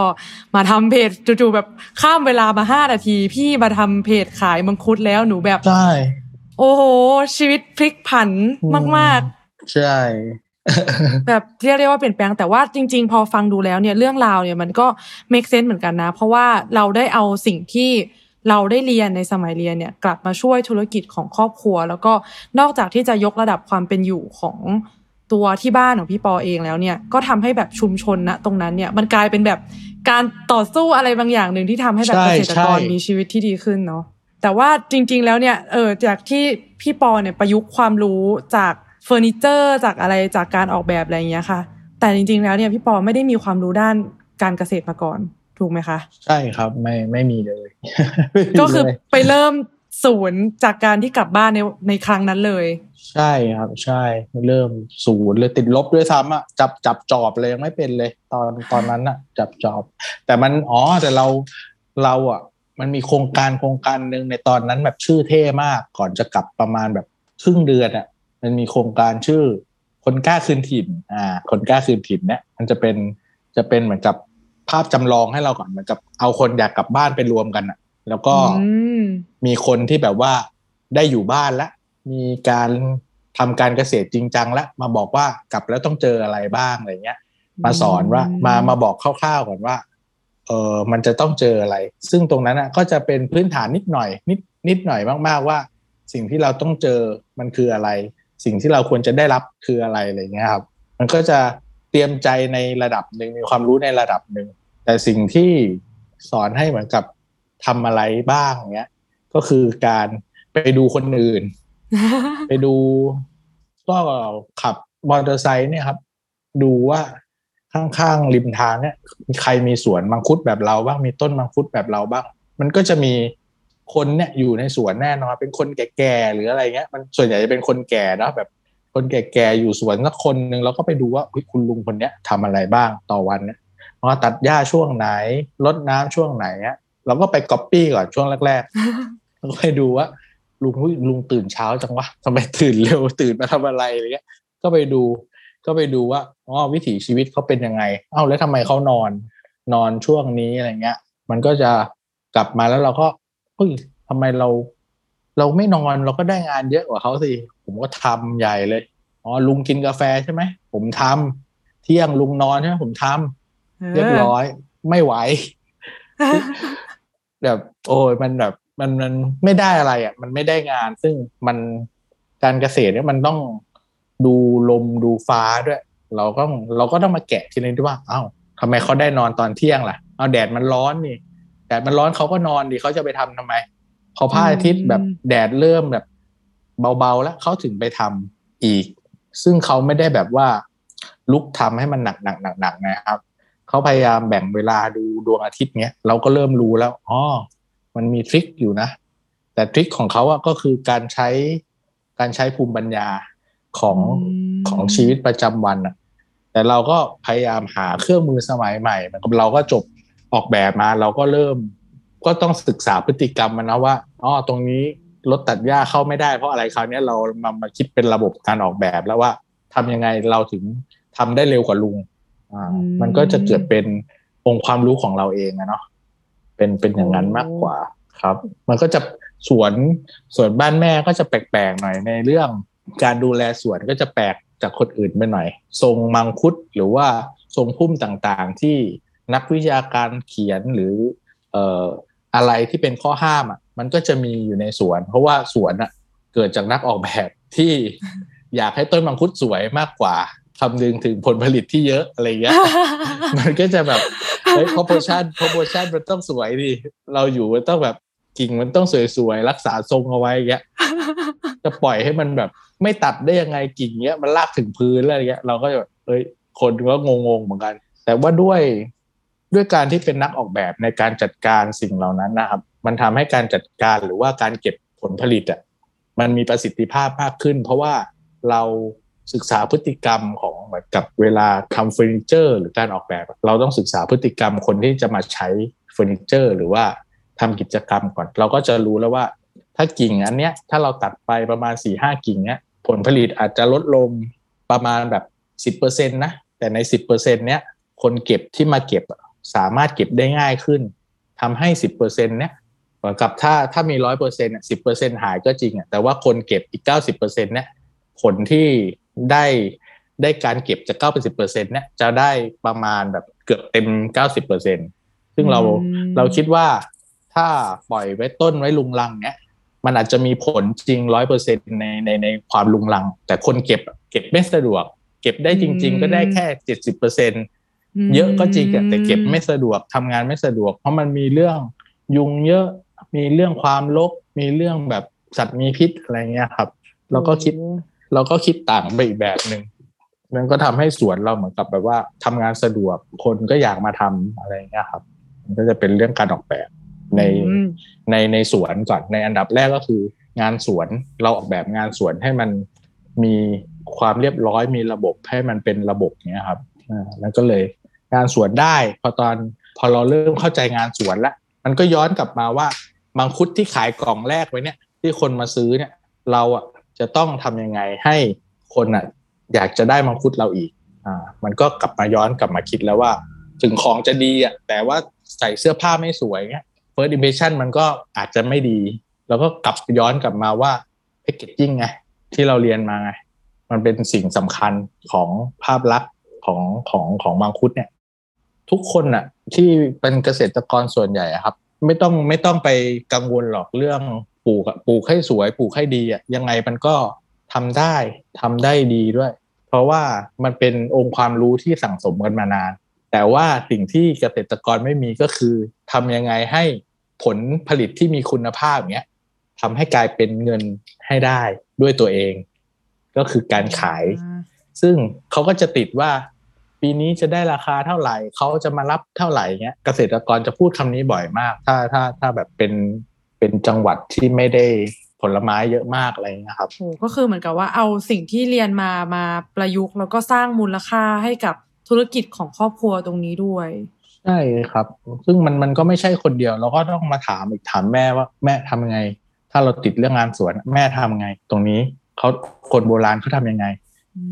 มาทำเพจจู่ๆแบบข้ามเวลามาห้านาที พี่มาทำเพจขายมังคุดแล้วหนูแบบใช่โอ้โห ชีวิตพลิกผันมากใช่ๆแบบเรียกได้ว่าเปลี่ยนแปลงแต่ว่าจริง ๆ พอฟังดูแล้วเนี่ยเรื่องราวเนี่ยมันก็ make sense เหมือนกันนะ เพราะว่าเราได้เอาสิ่งที่ เราได้เรียนในสมัยเรียนเนี่ยกลับมาช่วยธุรกิจของครอบครัว แล้วก็นอกจากที่จะยกระดับความเป็นอยู่ของตัวที่บ้านของพี่ปอเองแล้วเนี่ยก็ทำให้แบบชุมชนนะตรงนั้นเนี่ยมันกลายเป็นแบบการต่อสู้อะไรบางอย่างหนึ่งที่ทำให้แบบเกษตรกรมีชีวิตที่ดีขึ้นเนาะแต่ว่าจริง ๆ แล้วเนี่ยเออจากที่พี่ปอเนี่ยประยุกต์ความรู้จากเฟอร์นิเจอร์จากอะไรจากการออกแบบอะไรอย่างเงี้ยค่ะ แต่จริง ๆ แล้วเนี่ยพี่ปอไม่ได้มีความรู้ด้านการเกษตรมาก่อน ถูกไหมคะ ใช่ครับไม่ไม่มีเลยไม่มีก็คือเลยไปเริ่มศูนย์จากการที่กลับบ้านในในครั้งนั้นเลย ใช่ครับ ใช่เริ่มศูนย์เลยติดลบด้วยซ้ำอะจับจับจอบเลยยังไม่เป็นเลย ตอนตอนนั้นอะ จับจอบ แต่มันอ๋อแต่เราเราอะ มันมีโครงการโครงการหนึ่งในตอนนั้นแบบชื่อเท่มากก่อนจะกลับประมาณแบบครึ่งเดือนอะ มันมีโครงการชื่อ คนกล้าคืนถิ่น อ่า คนกล้าคืนถิ่นเนี่ยมันจะเป็นจะเป็นเหมือนกับ ภาพจำลองให้เราก่อนเหมือนกับเอาคนอยากกลับบ้านไปรวมกันอะแล้วก็อืมมีคนที่แบบว่าได้อยู่บ้านแล้วมีการทำการเกษตรจริงจังแล้วมาบอกว่ากลับแล้วต้องเจออะไรบ้างอะไรเงี้ย มาสอนว่าอืมมามาบอกคร่าวๆก่อนว่าเออมันจะต้องเจออะไร ซึ่งตรงนั้นอะก็จะเป็นพื้นฐานนิดหน่อย นิดนิดหน่อยมากๆว่า สิ่งที่เราต้องเจอมันคืออะไร สิ่งที่เราควรจะได้รับคืออะไรอะไรเงี้ยครับ มันก็จะเตรียมใจในระดับหนึ่งมีความรู้ในระดับหนึ่ง แต่สิ่งที่สอนให้เหมือนกับทำอะไรบ้างเงี้ย ก็คือการไปดูคนอื่น ไปดูก็ขับมอเตอร์ไซค์เนี่ยครับ ดูว่าข้างๆริมทางเนี่ยมีใครมีสวนมังคุดแบบเราบ้างมีต้นมังคุดแบบเราบ้าง มันก็จะมีคนเนี่ยอยู่ในสวนแน่นอนเป็นคนแก่ๆหรืออะไรเงี้ย มันส่วนใหญ่จะเป็นคนแก่เนอะแบบ คนแก่ๆอยู่สวนสักคนหนึ่งเราก็ไปดูว่าเฮ้ยคุณลุงคนเนี้ยทำอะไรบ้างต่อวันเนี่ย ว่าตัดหญ้าช่วงไหนรดน้ำช่วงไหนอะเราก็ไปก๊อปปี้ก่อนช่วงแรกๆแล้วก็ไปดูว่า ลุงเฮ้ยลุงตื่นเช้าจังวะทำไมตื่นเร็วตื่นมาทำอะไรอะไรเงี้ย ก็ไปดู ก็ไปดูว่าอ๋อวิถีชีวิตเขาเป็นยังไง เอ้าแล้วทำไมเขานอน นอนช่วงนี้อะไรเงี้ย มันก็จะกลับมาแล้วเราก็เฮ้ยทำไมเรา เราไม่นอนเราก็ได้งานเยอะกว่าเขาสิผมก็ทำใหญ่เลยอ๋อลุงกินกาแฟใช่ไหมผมทำเที่ยงลุงนอนใช่ไหมผมทำ เรียบร้อย ไม่ไหวแบบโอ้ยมันแบบ มันมันไม่ได้อะไรอะ มันไม่ได้งาน ซึ่งมันการเกษตรเนี่ยมันต้องดูลมดูฟ้าด้วย เราก็เราก็ต้องมาแกะทีนี้ด้วยว่า เอ้าทำไมเขาได้นอนตอนเที่ยงล่ะ เอาแดดมันร้อนนี่แดดมันร้อนเขาก็นอนดิเขาจะไปทำทำไมพอพระอาทิตย์แบบแดดเริ่มแบบ เบาๆแล้วเขาถึงไปทำอีก ซึ่งเขาไม่ได้แบบว่าลุกทำให้มันหนักหนักหนักหนักนะครับ เขาพยายามแบ่งเวลาดูดวงอาทิตย์เนี้ยเราก็เริ่มรู้แล้วอ๋อมันมีทริคอยู่นะ แต่ทริคของเขาอะก็คือการใช้การใช้ภูมิปัญญาของอืมของชีวิตประจำวันอะแต่เราก็พยายามหาเครื่องมือสมัยใหม่เหมือนกับเราก็จบออกแบบมา เราก็เริ่มก็ต้องศึกษาพฤติกรรมมันนะว่าอ๋อตรงนี้รถตัดหญ้าเข้าไม่ได้เพราะอะไรคราวเนี้ยเรามามาคิดเป็นระบบการออกแบบแล้วว่าทำยังไงเราถึงทำได้เร็วกว่าลุงอ่าอื มมันก็จะเกิดเป็นองค์ความรู้ของเราเองอะเนาะเป็นเป็นอย่างนั้นมากกว่าครับ มันก็จะสวนสวนบ้านแม่ก็จะแปลกๆหน่อยในเรื่องการดูแลสวนก็จะแปลกจากคนอื่นไปหน่อย ทรงมังคุดหรือว่าทรงพุ่มต่างๆ ที่นักวิชาการเขียนหรือเอ่ออะไรที่เป็นข้อห้ามอะ มันก็จะมีอยู่ในสวน เพราะว่าสวนอะเกิดจากนักออกแบบที่อยากให้ต้นมังคุดสวยมากกว่า คำนึงถึงผลผลิตที่เยอะอะไรเงี้ย มันก็จะแบบเฮ้ย proportion proportion มันต้องสวยดิเราอยู่มันต้องแบบกิ่งมันต้องสวยๆรักษาทรงเอาไว้อย่างเงี้ยจะปล่อยให้มันแบบ ไม่ตัดได้ยังไงกิ่งเงี้ยมันลากถึงพื้นแล้วอะไรเงี้ย เราก็จะแบบเอ้ยคนก็งงๆเหมือนกัน แต่ว่าด้วยด้วยการที่เป็นนักออกแบบในการจัดการสิ่งเหล่านั้นนะครับ มันทำให้การจัดการหรือว่าการเก็บผลผลิตอะมันมีประสิทธิภาพมากขึ้น เพราะว่าเรา ศึกษาพฤติกรรมของเหมือนกับเวลาทำเฟอร์นิเจอร์ หรือการออกแบบ เราต้องศึกษาพฤติกรรมคนที่จะมาใช้เฟอร์นิเจอร์ หรือว่าทำกิจกรรมก่อน เราก็จะรู้แล้วว่า ถ้ากิ่งอันเนี้ยถ้าเราตัดไปประมาณสี่ห้ากิ่งเนี้ยผลผลิตอาจจะลดลงประมาณแบบสิบเปอร์เซ็นต์นะแต่ในสิบเปอร์เซ็นต์เนี้ยคนเก็บที่มาเก็บสามารถเก็บได้ง่ายขึ้นทำให้สิบเปอร์เซ็นต์เนี้ยเหมือนกับถ้าถ้ามีร้อยเปอร์เซ็นต์สิบเปอร์เซ็นหายก็จริงอะแต่ว่าคนเก็บอีกเก้าสิบเปอร์เซ็นต์เนี่ยผลที่ ได้ได้การเก็บจากเก้าสิบเปอร์เซ็นต์เนี่ยจะได้ประมาณแบบเกือบเต็มเก้าสิบเปอร์เซ็นซึ่งเราอืมเราคิดว่าถ้าปล่อยไว้ต้นไว้ลุงลังเนี่ยมันอาจจะมีผลจริงร้อยเปอร์เซ็นในในในความลุงลัง แต่คนเก็บเก็บไม่สะดวก เก็บได้จริง ๆ ก็ได้แค่เจ็ดสิบเปอร์เซ็นต์เยอะก็จริงอะแต่เก็บไม่สะดวกทำงานไม่สะดวก เพราะมันมีเรื่องยุงเยอะมีเรื่องความรกมีเรื่องแบบสัตว์มีพิษอะไรเงี้ยครับ เราก็คิด เราก็คิดต่างไปอีกแบบหนึ่งมันก็ทำให้สวนเราเหมือนกับแบบว่าทำงานสะดวกคนก็อยากมาทำอะไรเงี้ยครับ มันก็จะเป็นเรื่องการออกแบบในอืมในในสวนก่อนในอันดับแรกก็คือ งานสวนเราออกแบบงานสวนให้มันมีความเรียบร้อยมีระบบให้มันเป็นระบบเนี้ยครับอ่าแล้วก็เลยงานสวนได้ พอตอนพอเราเริ่มเข้าใจงานสวนแล้วมันก็ย้อนกลับมาว่ามังคุดที่ขายกล่องแรกไว้เนี่ย ที่คนมาซื้อเนี่ย เราอะ จะต้องทำยังไงให้คนอะอยากจะได้มังคุดเราอีก อ่า มันก็กลับมาย้อนกลับมาคิดแล้วว่า ถึงของจะดีอะแต่ว่าใส่เสื้อผ้าไม่สวยเงี้ย first impression มันก็อาจจะไม่ดี แล้วก็กลับย้อนกลับมาว่า packaging ไงที่เราเรียนมาไงมันเป็นสิ่งสำคัญของภาพลักษณ์ของของของมังคุดเนี่ย ทุกคนน่ะ ที่เป็นเกษตรกรส่วนใหญ่ครับ ไม่ต้องไม่ต้องไปกังวลหรอกเรื่อง ปลูกอะปลูกให้สวยปลูกให้ดีอะยังไงมันก็ทำได้ทำได้ดีด้วย เพราะว่ามันเป็นองค์ความรู้ที่สั่งสมกันมานาน แต่ว่าสิ่งที่เกษตรกรไม่มีก็คือทำยังไงให้ผลผลิตที่มีคุณภาพเนี้ยทำให้กลายเป็นเงินให้ได้ด้วยตัวเอง ก็คือการขาย ซึ่งเขาก็จะติดว่า ปีนี้จะได้ราคาเท่าไหร่เขาจะมารับเท่าไหร่เงี้ยเกษตรกรจะพูดคำนี้บ่อยมาก ถ้าถ้าถ้าแบบเป็น เป็นจังหวัดที่ไม่ได้ผลไม้เยอะมากอะไรเงี้ยครับโอ้ก็คือเหมือนกับว่าเอาสิ่งที่เรียนมามาประยุกต์ แล้วก็สร้างมูลค่าให้กับธุรกิจของครอบครัวตรงนี้ด้วยใช่ครับ ซึ่งมันมันก็ไม่ใช่คนเดียว เราก็ต้องมาถามอีกถามแม่ว่าแม่ทำยังไง ถ้าเราติดเรื่องงานสวนแม่ทำยังไง ตรงนี้เขาคนโบราณเขาทำยังไง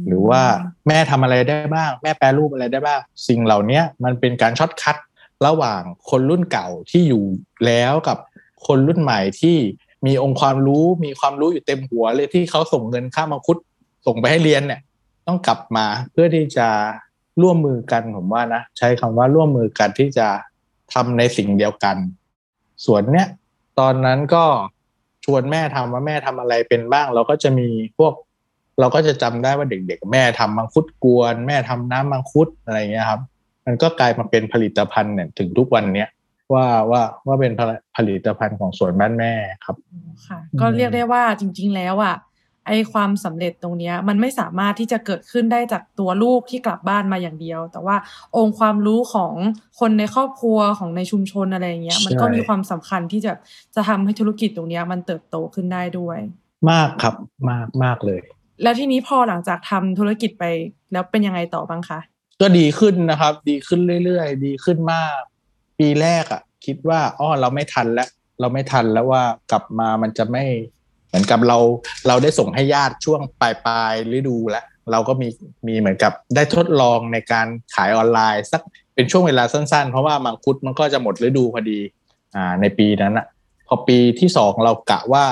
หรือว่าแม่ทำอะไรได้บ้าง แม่แปรรูปอะไรได้บ้าง สิ่งเหล่านี้มันเป็นการช็อตคัดระหว่างคนรุ่นเก่าที่อยู่แล้วกับ คนรุ่นใหม่ที่มีองค์ความรู้มีความรู้อยู่เต็มหัวเลยที่เขาส่งเงินค่ามังคุดส่งไปให้เรียนเนี่ย ต้องกลับมาเพื่อที่จะร่วมมือกันผมว่านะใช้คำว่าร่วมมือกันที่จะทำในสิ่งเดียวกัน ส่วนเนี้ยตอนนั้นก็ชวนแม่ทำว่าแม่ทำอะไรเป็นบ้าง เราก็จะมีพวก เราก็จะจำได้ว่าเด็กๆ แม่ทำมังคุดกวน แม่ทำน้ำมังคุดอะไรเงี้ยครับ มันก็กลายมาเป็นผลิตภัณฑ์เนี่ยถึงทุกวันเนี้ย ว่าว่าว่าเป็นผลิตภัณฑ์ของสวนบ้านแม่ครับค่ะอืมก็เรียกได้ว่าจริง ๆ แล้วอะไอความสำเร็จตรงเนี้ยมันไม่สามารถที่จะเกิดขึ้นได้จากตัวลูกที่กลับบ้านมาอย่างเดียว แต่ว่าองค์ความรู้ของคนในครอบครัวของในชุมชนอะไรอย่างเงี้ย มันก็มีความสำคัญที่จะจะทำให้ธุรกิจตรงเนี้ยมันเติบโตขึ้นได้ด้วย มากครับมากมากเลย แล้วทีนี้พอหลังจากทำธุรกิจไปแล้วเป็นยังไงต่อบ้างคะก็ดีขึ้นนะครับ ดีขึ้นเรื่อยๆ ดีขึ้นมาก ปีแรกอะ่ะ คิดว่าอ้อเราไม่ทันแล้ว เราไม่ทันแล้วว่ากลับมามันจะไม่เหมือนกับเราเราได้ส่งให้ญาติช่วงปลายปลายๆฤดูแล้วเราก็มีมีเหมือนกับได้ทดลองในการขายออนไลน์ สักเป็นช่วงเวลาสั้นๆ เพราะว่ามังคุดมันก็จะหมดฤดูพอดีอ่าในปีนั้นอะพอปีที่สองเรากะว่า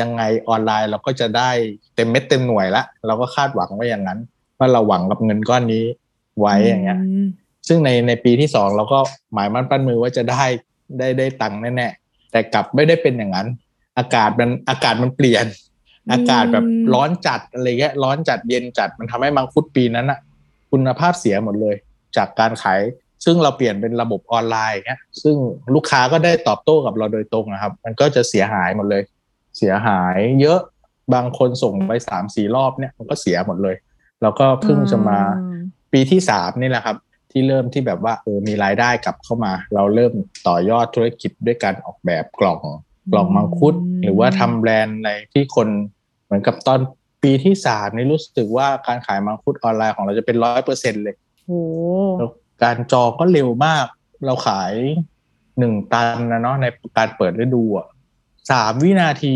ยังไงออนไลน์เราก็จะได้เต็มเม็ดเต็มหน่วยละเราก็คาดหวังไว้อย่างนั้น ว่าเราหวังกับเงินก้อนนี้ไว้อย่างเงี้ย ซึ่งในในปีที่สองเราก็หมายมั่นปั้นมือว่าจะได้ได้ได้ตังค์แน่ๆแต่กลับไม่ได้เป็นอย่างนั้น อากาศมันอากาศมันเปลี่ยน อากาศแบบร้อนจัดอะไรเงี้ยร้อนจัดเย็นจัดมันทำให้มังคุดปีนั้นอะคุณภาพเสียหมดเลย จากการขายซึ่งเราเปลี่ยนเป็นระบบออนไลน์เงี้ยซึ่งลูกค้าก็ได้ตอบโต้กับเราโดยตรงนะครับ มันก็จะเสียหายหมดเลย เสียหายเยอะบางคนส่งไปสามสี่รอบเนี่ยมันก็เสียหมดเลยเราก็เพิ่งจะมาอืมปีที่สามนี่แหละครับ ที่เริ่มที่แบบว่าเออมีรายได้กลับเข้ามา เราเริ่มต่อยอดธุรกิจด้วยการออกแบบกล่องกล่องมังคุด หรือว่าทำแบรนด์อะไรที่คนเหมือนกับตอนปีที่สามนี่รู้สึกว่าการขายมังคุดออนไลน์ของเราจะเป็นร้อยเปอร์เซ็นเลยโอ้แล้วการจองก็เร็วมาก เราขายหนึ่งตันนะเนาะในการเปิดฤดูอะสามวินาที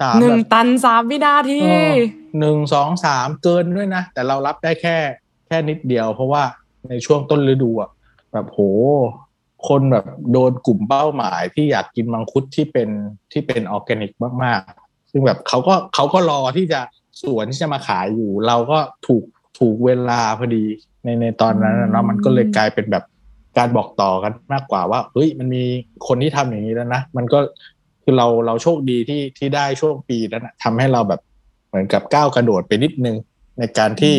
สามหนึ่งแบบตันสามวินาทีเออหนึ่งสองสามเกินด้วยนะ แต่เรารับได้แค่แค่นิดเดียว เพราะว่า ในช่วงต้นฤดูอะแบบโห คนแบบโดนกลุ่มเป้าหมายที่อยากกินมังคุดที่เป็นที่เป็นออร์แกนิกมากๆ ซึ่งแบบเขาก็เขาก็รอที่จะสวนที่จะมาขายอยู่ เราก็ถูกถูกเวลาพอดีในในตอนนั้นน่ะเนาะมันก็เลยกลายเป็นแบบการบอกต่อกันมากกว่าว่าเฮ้ยมันมีคนที่ทำอย่างนี้แล้วนะมันก็คือเราเราโชคดีที่ที่ได้ช่วงปีนั้นนะทำให้เราแบบเหมือนกับก้าวกระโดดไปนิดนึงในการที่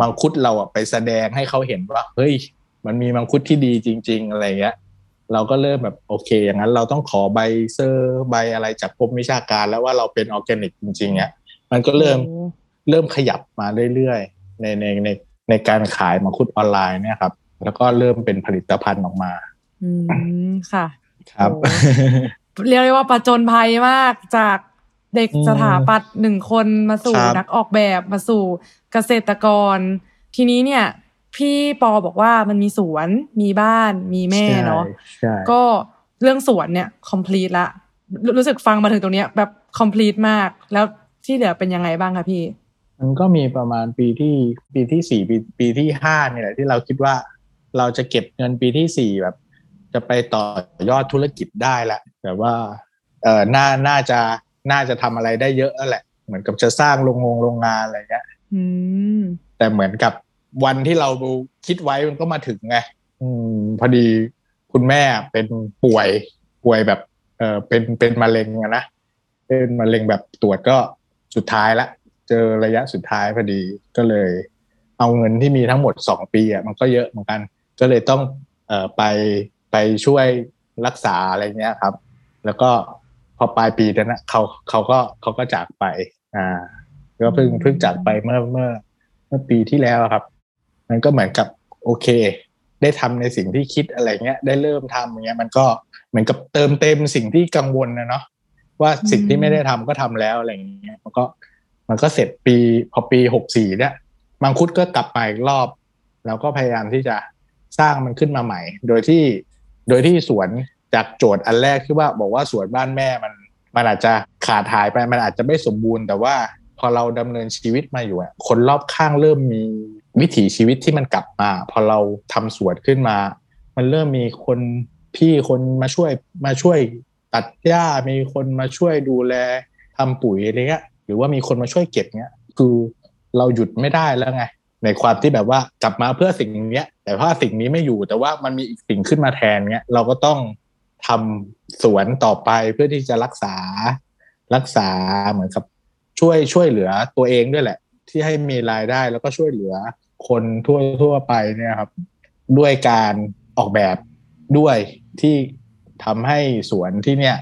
มังคุดเราอะไปแสดงให้เขาเห็นว่า เฮ้ย มันมีมังคุดที่ดีจริง ๆ อะไรเงี้ย เราก็เริ่มแบบโอเค อย่างนั้นเราต้องขอใบเซอร์ใบอะไรจากกรมวิชาการแล้วว่าเราเป็นออร์แกนิกจริงๆเนี่ยมันก็เริ่มโอ้เริ่มขยับมาเรื่อยๆในในในในการขายมังคุดออนไลน์เนี่ยครับ แล้วก็เริ่มเป็นผลิตภัณฑ์ออกมา อืมค่ะ ครับโอ้เรียกได้ว่าประจนภัยมากจากเด็กอืมสถาปัตย์หนึ่งคนมาสู่ครับนักออกแบบมาสู่ เกษตรกร ทีนี้เนี่ย พี่ปอบอกว่ามันมีสวนมีบ้านมีแม่เนาะใช่ก็เรื่องสวนเนี่ย complete ละรู้รู้สึกฟังมาถึงตรงเนี้ยแบบ complete มาก แล้วที่เหลือเป็นยังไงบ้างคะพี่ มันก็มีประมาณปีที่ปีที่สี่ปีปีที่ห้าเนี่ยแหละที่เราคิดว่าเราจะเก็บเงินปีที่สี่แบบ จะไปต่อยอดธุรกิจได้ละแต่ว่าเออน่าน่าจะน่าจะทำอะไรได้เยอะแล้วแหละ เหมือนกับจะสร้างโรงงงโรงงานอะไรเงี้ยอืม แต่เหมือนกับวันที่เราคิดไว้มันก็มาถึงไงอืมพอดีคุณแม่เป็นป่วยป่วยแบบ เออเป็นเป็นมะเร็งอะนะเป็นมะเร็งแบบตรวจก็สุดท้ายละเจอระยะสุดท้ายพอดีก็เลย เอาเงินที่มีทั้งหมดสองปีอะมันก็เยอะเหมือนกัน ก็เลยต้องเอ่อไปไปช่วยรักษาอะไรเงี้ยครับ แล้วก็พอปลายปีนั้นนะเขาเขาก็เขาก็จากไป อ่า ก็เพิ่งเพิ่งจากไปเมื่อเมื่อเมื่อปีที่แล้วครับ มันก็เหมือนกับโอเค ได้ทำในสิ่งที่คิดอะไรเงี้ย ได้เริ่มทำอย่างเงี้ย มันก็เหมือนกับเติมเต็มสิ่งที่กังวลนะเนาะว่าสิ่งที่ไม่ได้ทำก็ทำแล้วอะไรอย่างเงี้ยมันก็ มันก็เสร็จปีพอปีหกสี่เนี่ยมังคุดก็กลับมาอีกรอบ แล้วก็พยายามที่จะสร้างมันขึ้นมาใหม่ โดยที่โดยที่สวนจากโจทย์อันแรกที่ว่าบอกว่าสวนบ้านแม่มัน มันอาจจะขาดหายไปมันอาจจะไม่สมบูรณ์ แต่ว่า พอเราดำเนินชีวิตมาอยู่อะคนรอบข้างเริ่มมีวิถีชีวิตที่มันกลับมา พอเราทำสวนขึ้นมา มันเริ่มมีคนพี่คนมาช่วยมาช่วยตัดหญ้ามีคนมาช่วยดูแลทำปุ๋ยอะไรเงี้ยหรือว่ามีคนมาช่วยเก็บเงี้ยคือเราหยุดไม่ได้แล้วไง ในความที่แบบว่ากลับมาเพื่อสิ่งเนี้ยแต่ว่าสิ่งนี้ไม่อยู่แต่ว่ามันมีอีกสิ่งขึ้นมาแทนเงี้ยเราก็ต้องทำสวนต่อไปเพื่อที่จะรักษารักษาเหมือนกับ ช่วยช่วยเหลือตัวเองด้วยแหละ ที่ให้มีรายได้แล้วก็ช่วยเหลือคนทั่วทั่วไปเนี่ยครับ ด้วยการออกแบบด้วยที่ทำให้สวนที่เนี่ย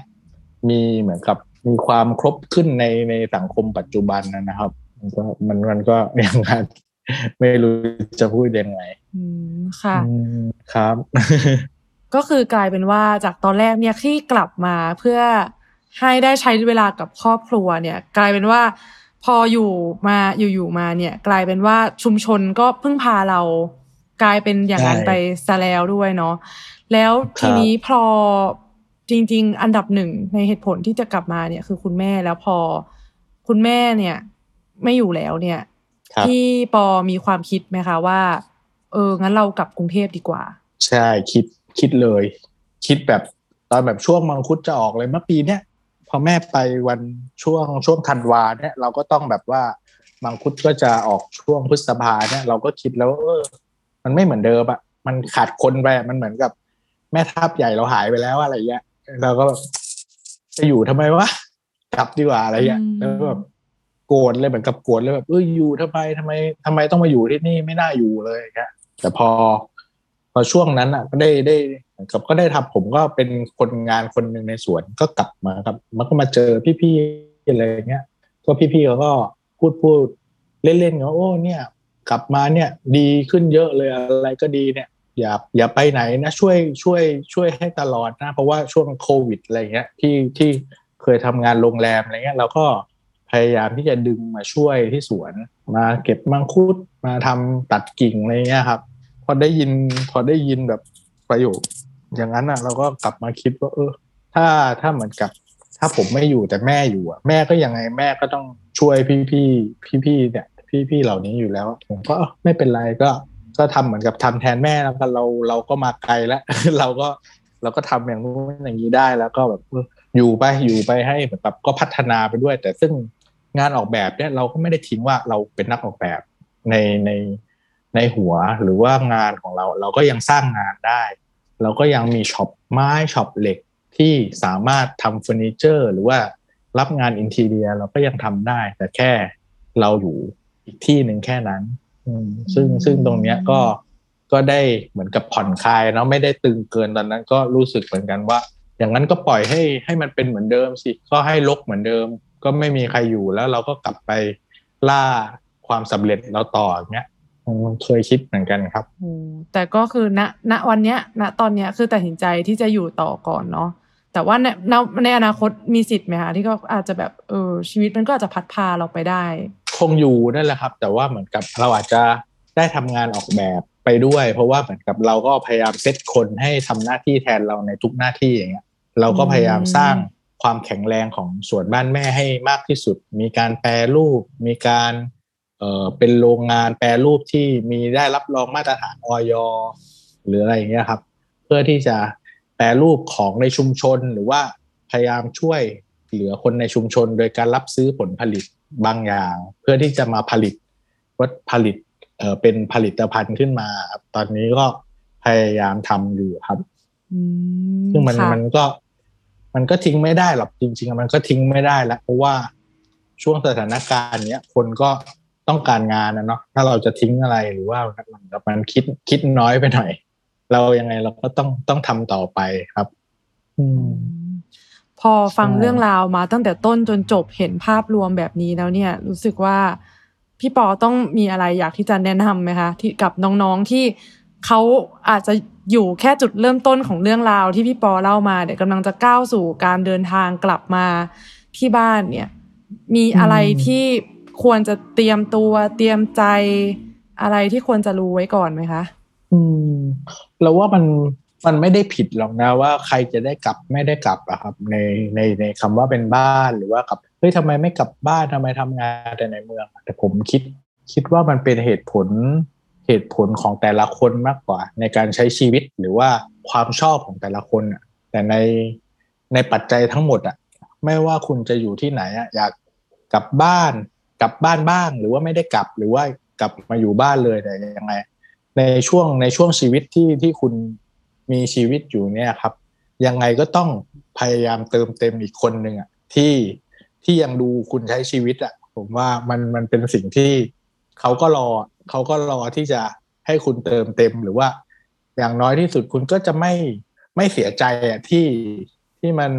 มีเหมือนกับมีความครบขึ้นในในสังคมปัจจุบันนะครับ มันก็มันมันก็อย่างนั้นไม่รู้จะพูดยังไงอืมค่ะอืมครับ ก็คือกลายเป็นว่าจากตอนแรกเนี่ยที่กลับมาเพื่อ ให้ได้ใช้เวลากับครอบครัวเนี่ย กลายเป็นว่า พออยู่มาอยู่ๆมาเนี่ย กลายเป็นว่าชุมชนก็พึ่งพาเรากลายเป็นอย่างนั้นใช่ไปซะแล้วด้วยเนาะแล้วทีนี้พอจริง ๆ อันดับหนึ่งในเหตุผลที่จะกลับมาเนี่ย คือคุณแม่แล้วพอคุณแม่เนี่ย ไม่อยู่แล้วเนี่ยครับพี่ปอมีความคิดไหมคะว่า เอองั้นเรากลับกรุงเทพดีกว่า ใช่คิดคิดเลย คิดแบบตอนแบบช่วงมังคุดจะออกเลยเมื่อปีเนี้ย พอแม่ไปวันช่วงช่วงธันวาเนี่ยเราก็ต้องแบบว่ามังคุดก็จะออกช่วงพฤษภาเนี่ยเราก็คิดแล้วว่าเออ มันไม่เหมือนเดิมอะมันขาดคนไปอะมันเหมือนกับ แม่ทัพใหญ่เราหายไปแล้วอะไรเงี้ยเราก็แบบจะอยู่ทำไมวะกลับดีกว่าอะไรเงี้ยอืมแล้วแบบโกรธเลยเหมือนกับโกรธเลยแบบเอออยู่ทำไมทำไมทำไมต้องมาอยู่ที่นี่ไม่น่าอยู่เลยอย่างเงี้ยแต่พอ พอช่วงนั้นอะ ก็ได้ได้ เหมือนกับก็ได้ทำผมก็เป็นคนงานคนหนึ่งในสวนก็กลับมาครับ มันก็มาเจอพี่ๆอะไรเงี้ยก็พี่ๆเขาก็พูดพูดเล่นๆกันาโอ้เนี่ย กลับมาเนี่ยดีขึ้นเยอะเลยอะไรก็ดีเนี่ย อย่าอย่าไปไหนนะช่วยช่วยช่วยให้ตลอดนะ เพราะว่าช่วงโควิดอะไรเงี้ยที่ที่เคยทำงานโรงแรมอะไรเงี้ยเราก็พยายามที่จะดึงมาช่วยที่สวน มาเก็บมังคุดมาทำตัดกิ่งอะไรเงี้ยครับ พอได้ยินพอได้ยินแบบประโยค อย่างนั้นอะ เราก็กลับมาคิดว่า เออ ถ้าถ้าเหมือนกับ ถ้าผมไม่อยู่แต่แม่อยู่อะแม่ก็ยังไงแม่ก็ต้องช่วยพี่พี่พี่พี่เนี่ยพี่พี่เหล่านี้อยู่แล้ว ผมก็ไม่เป็นไรก็ ก็ทำเหมือนกับทำแทนแม่แล้วกันเราเราก็มาไกลแล้วเราก็เราก็ทำอย่างนู้นอย่างนี้ได้แล้วก็แบบอออยู่ไปอยู่ไปให้เหมือนกับก็พัฒนาไปด้วย แต่ซึ่งงานออกแบบเนี่ยเราก็ไม่ได้ทิ้งว่าเราเป็นนักออกแบบในในในหัวหรือว่างานของเรา เราก็ยังสร้างงานได้ เราก็ยังมี shop ไม้ shop เหล็กที่สามารถทำเฟอร์นิเจอร์ หรือว่ารับงาน interior เราก็ยังทำได้ แต่แค่เราอยู่อีกที่หนึ่งแค่นั้นอืมซึ่งซึ่งตรงเนี้ยก็ก็ได้เหมือนกับผ่อนคลายเนาะไม่ได้ตึงเกินตอนนั้นก็รู้สึกเหมือนกันว่า อย่างนั้นก็ปล่อยให้ให้มันเป็นเหมือนเดิมสิก็ให้ลกเหมือนเดิม ก็ไม่มีใครอยู่แล้วเราก็กลับไปล่าความสำเร็จเราต่ออย่างเงี้ยอืม เคยคิดเหมือนกันครับโอ้แต่ก็คือณณวันเนี้ยณตอนเนี้ยคือตัดสินใจที่จะอยู่ต่อก่อนเนาะแต่ว่าในในในอนาคตมีสิทธิ์ไหมคะที่ก็อาจจะแบบเออชีวิตมันก็อาจจะพัดพาเราไปได้ คงอยู่นั่นแหละครับ แต่ว่าเหมือนกับเราอาจจะได้ทำงานออกแบบไปด้วย เพราะว่าเหมือนกับเราก็พยายามเซตคนให้ทำหน้าที่แทนเราในทุกหน้าที่อย่างเงี้ยเราก็พยายามสร้างความแข็งแรงของส่วนบ้านแม่ให้มากที่สุด มีการแปรรูป มีการ เอ่อเป็นโรงงานแปรรูปที่มีได้รับรองมาตรฐานออยหรืออะไรอย่างเงี้ยครับ เพื่อที่จะแปรรูปของในชุมชนหรือว่าพยายามช่วยเหลือคนในชุมชน โดยการรับซื้อผลผลิตบางอย่าง เพื่อที่จะมาผลิตวัตผลิตเอ่อเป็นผลิตภัณฑ์ขึ้นมาครับตอนนี้ก็พยายามทำอยู่ครับอืมซึ่งมันค่ะมันก็ มันก็ทิ้งไม่ได้หรอกจริง ๆ มันก็ทิ้งไม่ได้แล้วเพราะว่าช่วงสถานการณ์เนี้ยคนก็ ต้องการงานนะเนาะถ้าเราจะทิ้งอะไรหรือว่ามันมันคิดคิดน้อยไปหน่อย เรายังไงเราก็ต้องต้องทำต่อไปครับ อืมพอฟังเรื่องราวมาตั้งแต่ต้นจนจบเห็นภาพรวมแบบนี้แล้วเนี่ย รู้สึกว่าพี่ปอต้องมีอะไรอยากที่จะแนะนำไหมคะที่กับน้องๆที่เขาอาจจะอยู่แค่จุดเริ่มต้นของเรื่องราวที่พี่ปอเล่ามาเดี๋ยวกำลังจะก้าวสู่การเดินทางกลับมาที่บ้านเนี่ย มีอะไรที่ ควรจะเตรียมตัวเตรียมใจอะไรที่ควรจะรู้ไว้ก่อนไหมคะ อืมเราว่ามันมันไม่ได้ผิดหรอกนะว่าใครจะได้กลับไม่ได้กลับอะครับ ในในในคำว่าเป็นบ้านหรือว่ากลับเฮ้ยทำไมไม่กลับบ้านทำไมทำงานแต่ในเมือง แต่ผมคิดคิดว่ามันเป็นเหตุผลเหตุผลของแต่ละคนมากกว่า ในการใช้ชีวิตหรือว่าความชอบของแต่ละคนอะแต่ในในปัจจัยทั้งหมดอะไม่ว่าคุณจะอยู่ที่ไหนอะอยากกลับบ้าน กลับบ้านบ้าง หรือว่าไม่ได้กลับหรือว่ากลับมาอยู่บ้านเลยแต่ยังไง ในช่วงในช่วงชีวิตที่ที่คุณมีชีวิตอยู่เนี่ยครับ ยังไงก็ต้องพยายามเติมเต็มอีกคนหนึ่งอะที่ที่ยังดูคุณใช้ชีวิตอะ ผมว่ามันมันเป็นสิ่งที่เขาก็รอเขาก็รอที่จะให้คุณเติมเต็มหรือว่า อย่างน้อยที่สุดคุณก็จะไม่ไม่เสียใจอะที่ที่มัน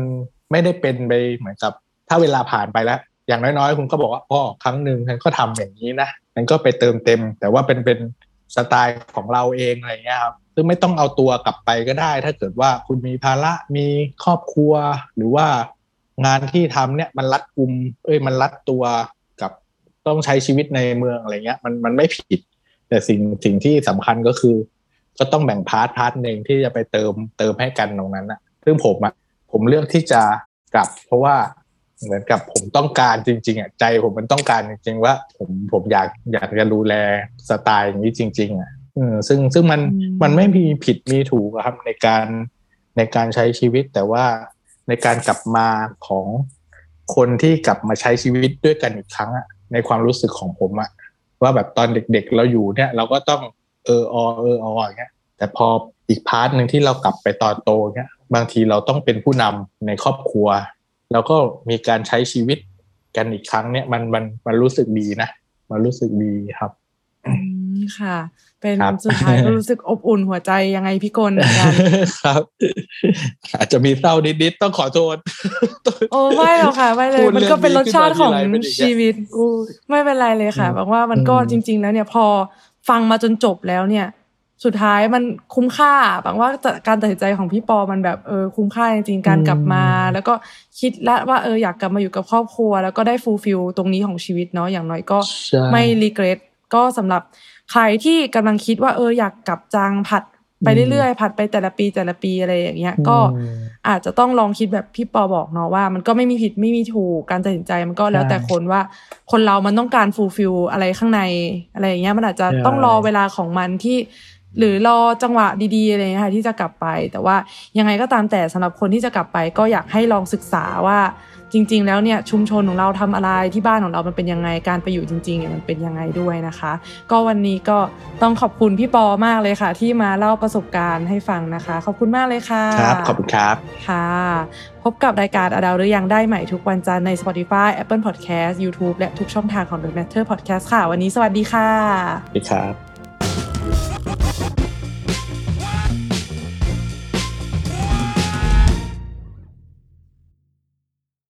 ไม่ได้เป็นไปเหมือนกับ ถ้าเวลาผ่านไปแล้ว อย่างน้อยๆ คุณก็บอกว่าอ๋อครั้งหนึ่งฉันก็ทำอย่างนี้นะฉันก็ไปเติมเต็ม แต่ว่าเป็นเป็นสไตล์ของเราเองอะไรเงี้ยครับซึ่งไม่ต้องเอาตัวกลับไปก็ได้ ถ้าเกิดว่าคุณมีภาระมีครอบครัว หรือว่างานที่ทำเนี่ยมันรัดกุม เอ้ยมันรัดตัวกับต้องใช้ชีวิตในเมืองอะไรเงี้ย มันมันไม่ผิด แต่สิ่งสิ่งที่สำคัญก็คือ ก็ต้องแบ่ง part part หนึ่งที่จะไปเติมเติมให้กันตรงนั้นนะซึ่งผมอะผมเลือกที่จะกลับ เพราะว่า เหมือนกับผมต้องการจริง ๆอะใจผมมันต้องการจริง ๆ ว่า ผมผมอยากอยากจะดูแลสไตล์อย่างนี้จริง ๆ อะเออซึ่งซึ่งมันอืมมันไม่มีผิดมีถูกอะครับในการในการใช้ชีวิตแต่ว่าในการกลับมาของคนที่กลับมาใช้ชีวิตด้วยกันอีกครั้งอะในความรู้สึกของผมอะว่าแบบตอนเด็กๆเราอยู่เนี่ย เราก็ต้องเออออเอออออย่างเงี้ย แต่พออีก part หนึ่งที่เรากลับไปตอนโตเงี้ยบางทีเราต้องเป็นผู้นำในครอบครัว แล้วก็มีการใช้ชีวิตกันอีกครั้งเนี่ยมันมันมันรู้สึกดีนะมันรู้สึกดีครับอืมค่ะ เป็นครับสุดท้ายก็รู้สึกอบอุ่นหัวใจยังไงพี่กลเหมือนกันครับ อาจจะมีเศร้านิดๆต้องขอโทษ โอ้ไม่หรอกค่ะ ไม่เลยพูดมันก็เป็นรสชาติของเรื่องนี้ขึ้นมาทีไรเป็นอย่างเงี้ยชีวิตไม่เป็นไรเลยค่ะอืมบอกว่ามันก็อืมจริง ๆ แล้วเนี่ยพอฟังมาจนจบแล้วเนี่ย สุดท้ายมันคุ้มค่าบางว่าการตัดสินใจของพี่ปอมันแบบเออคุ้มค่าจริงๆการกลับมา แล้วก็คิดแล้วว่าเอออยากกลับมาอยู่กับครอบครัว แล้วก็ได้ fulfill ตรงนี้ของชีวิตเนาะอย่างน้อยก็ใช่ไม่ regretก็สำหรับใครที่กำลังคิดว่าเอออยากกลับจังผัดไปเรื่อยๆผัดไปแต่ละปีแต่ละปีอะไรอย่างเงี้ย ก็อืมอาจจะต้องลองคิดแบบพี่ปอบอกเนาะว่า มันก็ไม่มีผิดไม่มีถูกการตัดสินใจมันก็แล้วแต่ใช่คนว่าคนเรามันต้องการฟูลฟิลอะไรข้างในอะไรอย่างเงี้ยมันอาจจะใช่ต้องรอเวลาของมันที่ หรือรอจังหวะดีๆอะไรเงี้ยค่ะที่จะกลับไป แต่ว่ายังไงก็ตามแต่สำหรับคนที่จะกลับไป ก็อยากให้ลองศึกษาว่าจริง ๆ แล้วเนี่ยชุมชนของเราทำอะไรที่บ้านของเรามันเป็นยังไงการไปอยู่จริงๆเนี่ยมันเป็นยังไงด้วยนะคะ ก็วันนี้ก็ต้องขอบคุณพี่ปอมากเลยค่ะ ที่มาเล่าประสบการณ์ให้ฟังนะคะ ขอบคุณมากเลยค่ะครับขอบคุณครับค่ะ พบกับรายการอดาวหรือยังได้ใหม่ทุกวันจันทร์ใน Spotify Apple Podcast YouTube และทุกช่องทางของ The Matter Podcast ค่ะ วันนี้สวัสดีค่ะสวัสดีครับ